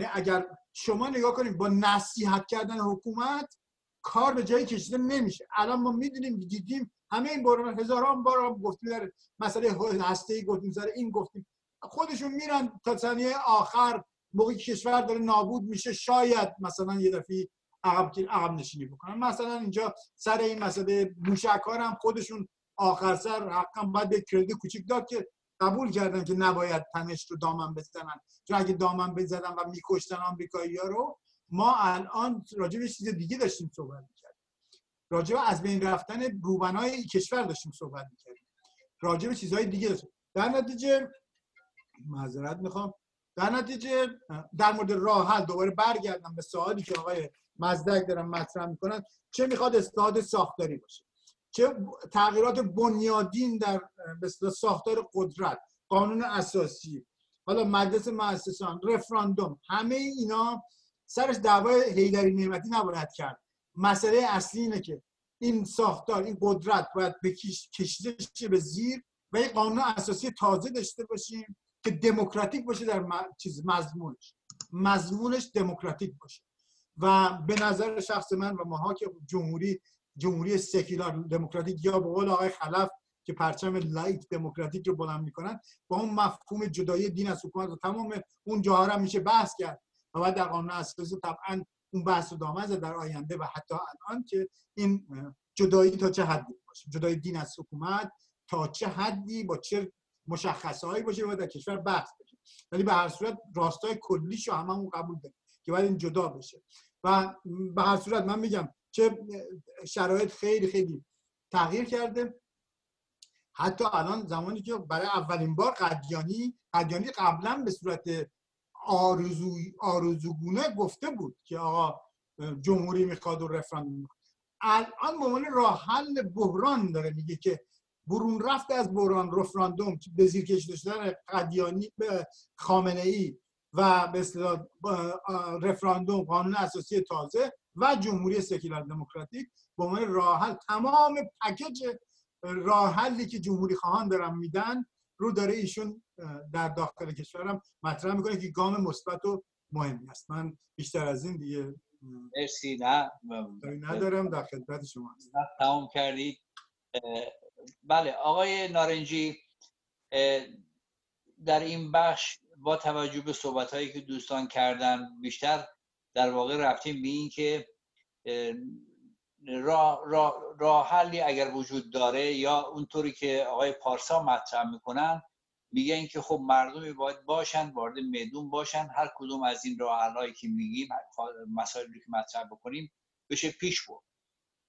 یعنی اگر شما نگاه کنید با نصیحت کردن حکومت کار به جایی کشیده نمیشه. الان ما می‌دونیم دیدیم همه این بار هزاران بار هم گفتیم در مسئله هسته ای گفتیم سر این گفتیم. خودشون میرن تا ثانیه آخر موقعی کشور داره نابود میشه شاید مثلا یه دفعه عقب عقب نشینی بکنن. مثلا اینجا سر این مسئله موشکار هم خودشون آخر سر حقا باید به کردی کوچیک داد که قبول کردن که نباید تنش رو دامن بزنن. چون اگه دامن بزنن و میکشتن آمریکایی ها رو ما الان راجع به چیز دیگه داشتیم صحبت می‌کردیم. راجع به از بین رفتن روبنای کشور داشتیم صحبت می‌کردیم. راجع به چیزهای دیگه داشتیم. در نتیجه معذرت می‌خوام. در نتیجه در مورد راه حل دوباره برگردم به سوالی که آقای مزدک دارن مطرح می‌کنن. چه می‌خواد استاد ساختاری باشه؟ چه تغییرات بنیادین در ساختار قدرت قانون اساسی حالا مجلس مؤسسان رفراندوم همه اینا سرش دعوای هیدری نعمتی نباید کرد. مسئله اصلی اینه که این ساختار این قدرت باید کشیده شه به زیر و یک قانون اساسی تازه داشته باشیم که دموکراتیک باشه در چیز مضمونش. مضمونش دموکراتیک باشه. و به نظر شخص من و ماها که جمهوری جمهوری سکولار دموکراتیک یا به قول آقای خلف که پرچم لایت دموکراتیک رو بلند می‌کنن با اون مفهوم جدایی دین از حکومت و تمام اون جاها هم میشه بحث کرد و بعد در قانون اساسی طبعا اون بحث رو دامن در آینده و حتی الان که این جدایی تا چه حدی باشه؟ جدایی دین از حکومت تا چه حدی؟ با چه مشخصهایی باشه و در کشور بحث بشه؟ ولی به هر صورت راستای کلیشو هممون قبول داریم که باید این جدا بشه. و به هر صورت من میگم چه شرایط خیلی خیلی تغییر کرده. حتی الان زمانی که برای اولین بار قدیانی قدیانی قبلا به صورت آرزو آرزوگونه گفته بود که آقا جمهوری می‌خواد و رفراندوم الان به عنوان راه حل بحران داره میگه که برون رفت از بحران رفراندوم به زیر کشیده شدن قدیانی به خامنه ای و به رفراندوم قانون اساسی تازه و جمهوری سکولار دموکراتیک به عنوان راه حل. تمام پکیج راه حلی که جمهوری خواهان دارن میدن رو داره ایشون در داخل کشورم مطرح می‌کنه که گام مثبت و مهمی است. من بیشتر از این دیگه مرسی. نه ندارم. در خدمت شما هستم. تمام کردید بله آقای نارنجی در این بخش با توجه به صحبت هایی که دوستان کردن بیشتر در واقع رفتیم به این که راه, راه, راه حلی اگر وجود داره یا اونطوری که آقای پارسا مطرح می‌کنن میگن که خب مردمی باید باشن وارد میدون باشن هر کدوم از این راه که میگیم مسائلی که مطرح بکنیم بشه پیش برد.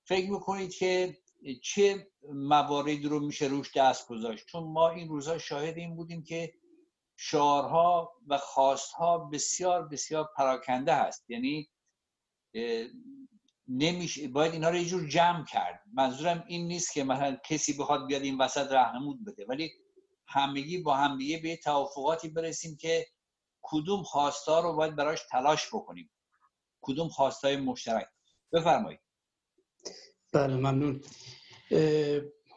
فکر می‌کنید که چه مواردی رو میشه روش دست گذاشت؟ چون ما این روزها شاهد این بودیم که شعارها و خواستها بسیار بسیار پراکنده هست. یعنی نمیشه باید اینا رو یه جور جمع کرد. منظورم این نیست که مثلا کسی بخواد بیاد این وسط رهنمود بده ولی همگی با همدیگه به توافقاتی برسیم که کدوم خواستا رو باید براش تلاش بکنیم. کدوم خواستای مشترک. بفرمایید. بله ممنون.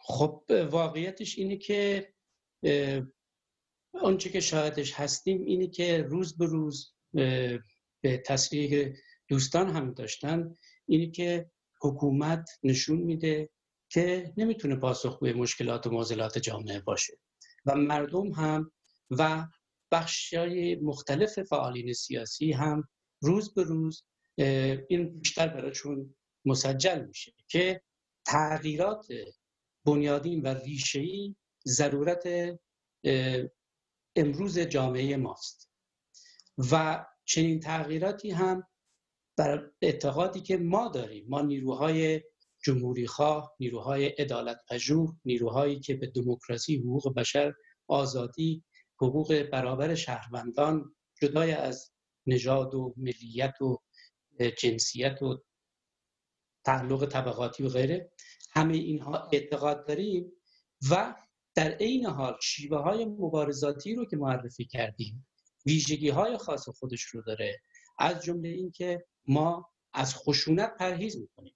خب واقعیتش اینه که آنچه که شاهدش هستیم اینه که روز به روز به تصریح دوستان هم داشتن اینه که حکومت نشون میده که نمی‌تونه پاسخگوی مشکلات و معضلات جامعه باشه. و مردم هم و بخشای مختلف فعالین سیاسی هم روز به روز این بیشتر براشون مسجل میشه که تغییرات بنیادین و ریشه‌ای ضرورت امروز جامعه ماست. و چنین تغییراتی هم بر اعتقادی که ما داریم. ما نیروهای جمهوری خواه نیروهای عدالت پژوه نیروهایی که به دموکراسی حقوق بشر آزادی حقوق برابر شهروندان جدای از نژاد و ملیت و جنسیت و تعلق طبقاتی و غیره همه اینها اعتقاد داریم. و در عین حال شیوه های مبارزاتی رو که معرفی کردیم ویژگی های خاص خودش رو داره. از جمله اینکه ما از خشونت پرهیز می‌کنیم.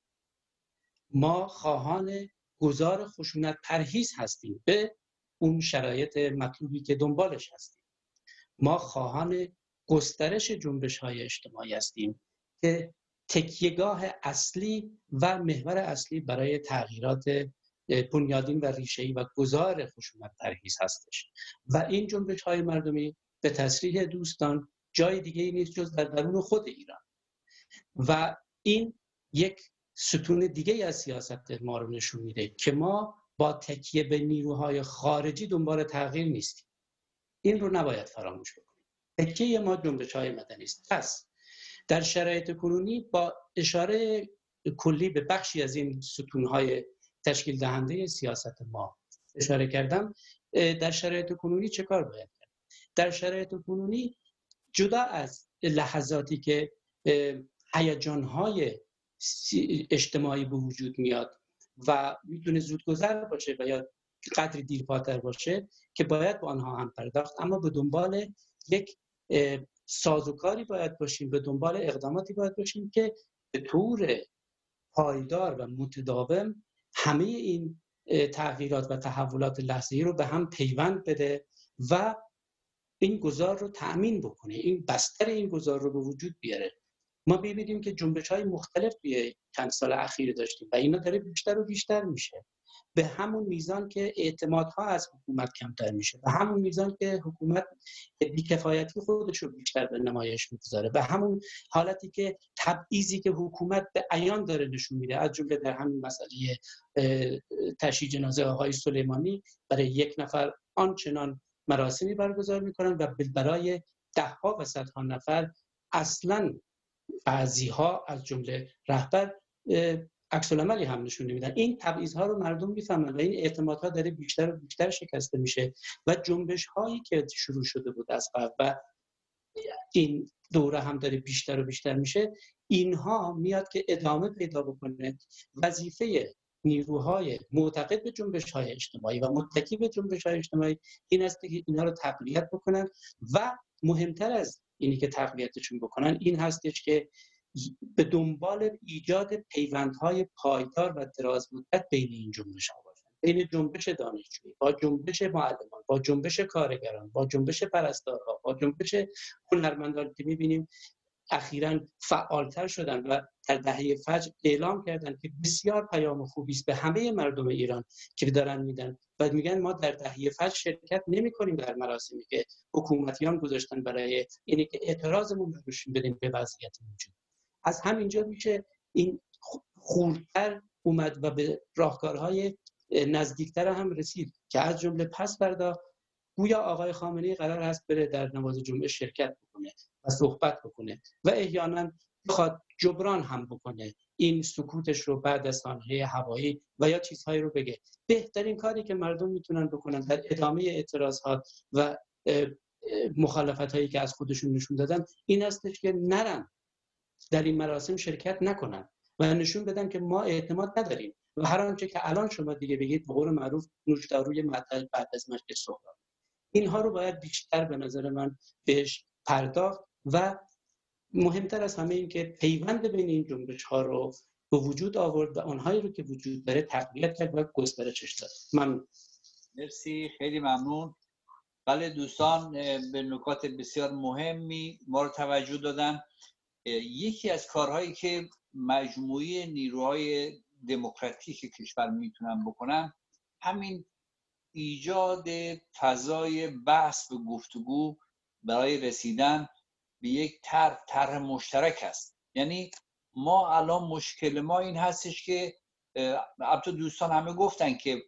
ما خواهان گذار خشونت پرهیز هستیم. به اون شرایط مطلوبی که دنبالش هستیم. ما خواهان گسترش جنبش های اجتماعی هستیم که تکیهگاه اصلی و محور اصلی برای تغییرات بنیادین و ریشه‌ای و گذار خشونت پرهیز هستش. و این جنبش های مردمی به تصریح دوستان جای دیگه ای نیست جز در درون خود ایران. و این یک ستون دیگه از سیاست ما رو نشون میده که ما با تکیه به نیروهای خارجی دنبال تغییر نیستیم. این رو نباید فراموش بکنیم. تکیه ما جنبش های مدنی است. پس در شرایط کنونی با اشاره کلی به بخشی از این ستونهای تشکیل دهنده سیاست ما اشاره کردم در شرایط کنونی چه کار باید کرد؟ در شرایط کنونی جدا از لحظاتی که هیجانهای اجتماعی به وجود میاد و می‌تونه زودگذر باشه و یا قدری دیرپاتر باشه که باید با آنها هم پرداخت اما به دنبال یک سازوکاری باید باشیم به دنبال اقداماتی باید باشیم که به طور پایدار و متداوم همه این تغییرات و تحولات لحظه‌ای رو به هم پیوند بده و این گذار رو تأمین بکنه این بستر این گذار رو به وجود بیاره. ما ببینیم که جنبش های مختلف توی چند سال اخیر داشتیم و اینا داره بیشتر و بیشتر میشه. به همون میزان که اعتمادها از حکومت کمتر میشه. به همون میزان که حکومت بیکفایتی خودش رو بیشتر به نمایش می‌گذاره. به همون حالتی که تبعیضی که حکومت به عیان داره نشون میده. از جمله در همین مسئله تشییع جنازه آقای سلیمانی برای یک نفر آنچنان مراسمی برگزار می‌کنن و برای دهها و صدها نفر اصلا بعضی ها از جمله رهبر عکس عملی هم نشون نمیدن. این تبعیض ها رو مردم می‌فهمن و این اعتمادها داره بیشتر و بیشتر شکسته میشه و جنبش هایی که شروع شده بود از قبل و این دوره هم داره بیشتر و بیشتر میشه اینها میاد که ادامه پیدا بکنه وظیفه نیروهای معتقد به جنبش های اجتماعی و متکی به جنبش های اجتماعی این است که اینا رو تقویت بکنن و مهمتر از اینی که تقویتشون بکنن این هستش که به دنبال ایجاد پیوندهای پایدار و دراز مدت بین این جنبش ها باشن. بین جنبش دانشجویی با جنبش معلمان با جنبش کارگران با جنبش پرستارها با جنبش هنرمندان که می‌بینیم اخیرا فعالتر شدن و در دهه فجر اعلام کردن که بسیار پیام خوبی است به همه مردم ایران که دارن میدن و میگن ما در دهه فجر شرکت نمی کنیم در مراسمی که حکومتیان گذاشتن برای اینی که اعتراضمون رو بدیم به وضعیت موجود. از همینجا میشه این خورتر اومد و به راهکارهای نزدیکتر هم رسید که از جمله پس فردا گویا آقای خامنه‌ای قرار هست بره در نماز جمعه شرکت بکنه. و صحبت بکنه. و احیانا بخواد جبران هم بکنه این سکوتش رو بعد از سانحه هوایی و یا چیزهایی رو بگه. بهترین کاری که مردم می‌تونن بکنن در ادامه اعتراضات و مخالفت هایی که از خودشون نشون دادن این هستش که نرن. در این مراسم شرکت نکنن و نشون بدن که ما اعتماد نداریم و هر آنچه که الان شما دیگه بگید به قول معروف نوشداروی معطل بعد از مجلس صحبت. اینها رو باید بیشتر به نظر من بهش پرداخت و مهمتر از همه این که پیوند بین این جنبش ها رو به وجود آورد و آنهایی رو که وجود داره تقویت کرد و گسترشش داد. من مرسی خیلی ممنون. بله دوستان به نکات بسیار مهمی ما رو توجه دادن. یکی از کارهایی که مجموعه نیروهای دموکراتیک کشور می‌تونن بکنن همین ایجاد فضای بحث و گفتگو برای رسیدن به یک طرح طرح مشترک است یعنی ما الان مشکل ما این هستش که البته دوستان همه گفتن که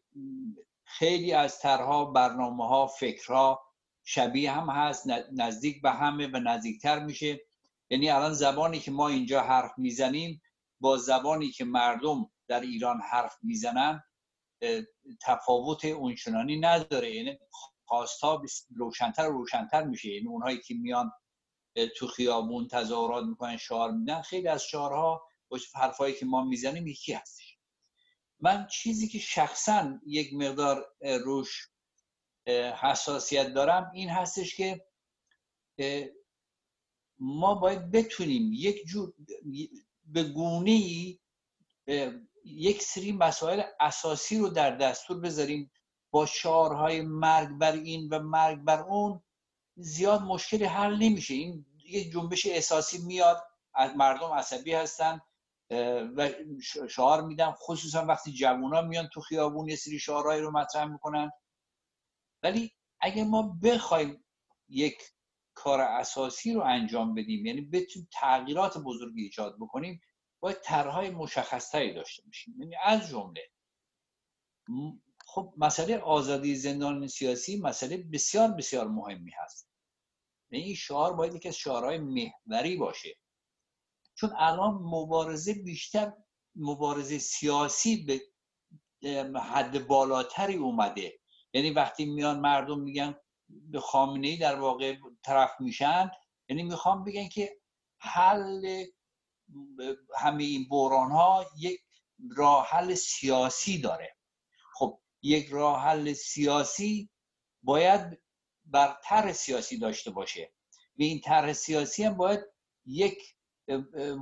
خیلی از طرحها برنامه ها فکرها شبیه هم هست نزدیک به همه و نزدیکتر میشه. یعنی الان زبانی که ما اینجا حرف می‌زنیم با زبانی که مردم در ایران حرف می‌زنن تفاوت اونچنانی نداره. یعنی خواستا روشنتر روشنتر میشه. یعنی اونهایی که میان تو خیابون تظاهرات می‌کنن شعار میدن. خیلی از شعارها با حرفایی که ما می‌زنیم یکی هستش. من چیزی که شخصا یک مقدار روش حساسیت دارم این هستش که ما باید بتونیم یک جور به گونه ای یک سری مسائل اساسی رو در دستور بذاریم. با شعارهای مرگ بر این و مرگ بر اون زیاد مشکلی حل نمیشه. این یه جنبش احساسی میاد. از مردم عصبی هستن و شعار میدن. خصوصا وقتی جوونا میان تو خیابون یه سری شعارهایی رو مطرح می‌کنن. ولی اگه ما بخوایم یک کار اساسی رو انجام بدیم یعنی بتونیم تغییرات بزرگی ایجاد بکنیم باید طرحهای مشخصتری داشته باشیم. یعنی از جمله خب مسئله آزادی زندان سیاسی مسئله بسیار بسیار مهمی هست. این شعار باید یکی از شعارهای محوری باشه. چون الان مبارزه بیشتر مبارزه سیاسی به حد بالاتری اومده. یعنی وقتی میان مردم میگن به خامنه ای در واقع طرف میشن یعنی می‌خوام بگن که حل همه این بحران ها یک راه حل سیاسی داره. خب یک راه حل سیاسی باید بر طرح سیاسی داشته باشه. و این طرح سیاسی هم باید یک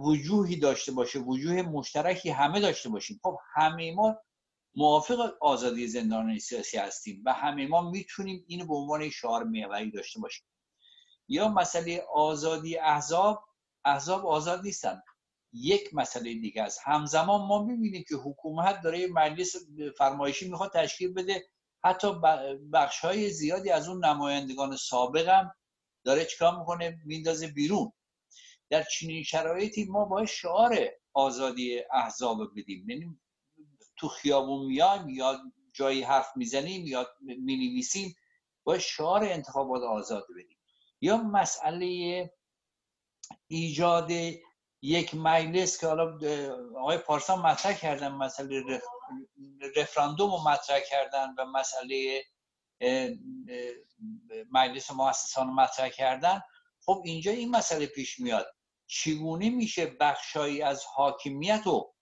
وجوهی داشته باشه وجوه مشترکی همه داشته باشیم. خب همه ما موافق آزادی زندان سیاسی هستیم و همه ما می‌تونیم اینو به عنوان شعار محوری داشته باشیم. یا مسئله آزادی احزاب احزاب آزاد نیستن. یک مسئله دیگه است. همزمان ما می‌بینیم که حکومت داره مجلس فرمایشی می‌خواد تشکیل بده حتی بخش های زیادی از اون نمایندگان سابق هم داره چیکار می‌کنه؟ میندازه بیرون. در چنین شرایطی ما باید شعار آزادی احزاب بدیم. یعنی تو خیابون میایم یا جایی حرف می‌زنیم یا می‌نویسیم باید شعار انتخابات آزاد بدیم. یا مسئله ایجاد یک مجلس که حالا آقای پارسان مطرح کردن مسئله رفراندوم رو مطرح کردن و مسئله مجلس مؤسسان مطرح کردن. خب اینجا این مسئله پیش میاد. چگونه میشه بخشایی از حاکمیت رو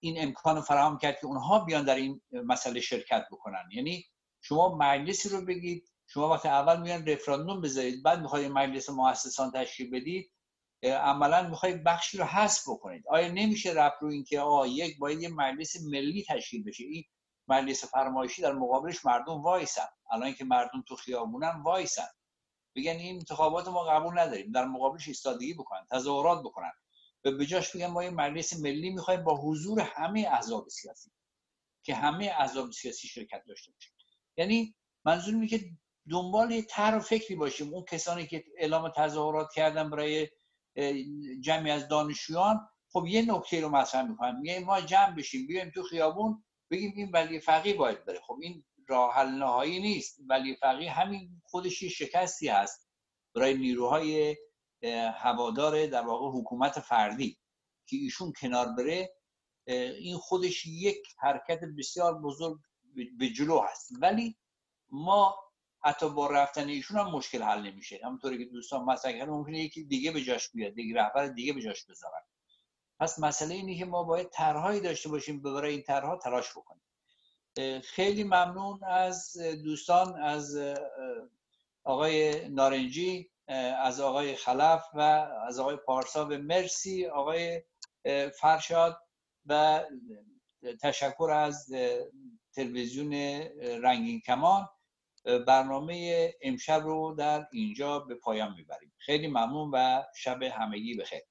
این امکان رو فراهم کرد که اونها بیان در این مسئله شرکت بکنن؟ یعنی شما مجلسی رو بگید شما وقتی اول میان رفراندوم بذارید بعد می‌خواید مجلس مؤسسان تشکیل بدید. عملا می‌خواید بخشی رو حذف بکنید. آیا نمیشه رفت رو اینکه آه یک باید یه مجلس ملی تشکیل بشه؟ این مجلس فرمایشی در مقابلش مردم وایسن. الان که مردم تو خیابونن وایسن. بگن این انتخابات ما قبول نداریم. در مقابلش ایستادگی بکنن تظاهرات بکنن. و به جاش بگن ما یه مجلس ملی می‌خوایم با حضور همه احزاب سیاسی که همه احزاب سیاسی شرکت داشته باشه یعنی منظور که دنبال یه طرح فکری باشیم. اون کسانی که اعلام تظاهرات کردن برای جمعی از دانشجویان. خب یه نکته رو مطرح می‌کنن میگه ما جمع بشیم بیایم تو خیابون بگیم این ولی فقیه باید بره. خب این راه حل نهایی نیست. ولی فقیه همین خودش شکستی هست برای نیروهای هوادار در واقع حکومت فردی که ایشون کنار بره. این خودش یک حرکت بسیار بزرگ به جلو هست. ولی ما حتی با رفتن ایشون هم مشکل حل نمیشه. همونطوری که دوستان مطرح کردن ممکنه یکی دیگه به جاش بیاد دیگه رهبر دیگه به جاش بذارن. پس مسئله اینه که ما باید طرحهایی داشته باشیم برای این طرحها تلاش بکنیم. خیلی ممنون از دوستان از آقای نارنجی از آقای خلف و از آقای پارسا و مرسی آقای فرشاد و تشکر از تلویزیون رنگین کمان. برنامه امشب رو در اینجا به پایان می‌بریم. خیلی ممنون و شب همگی بخیر.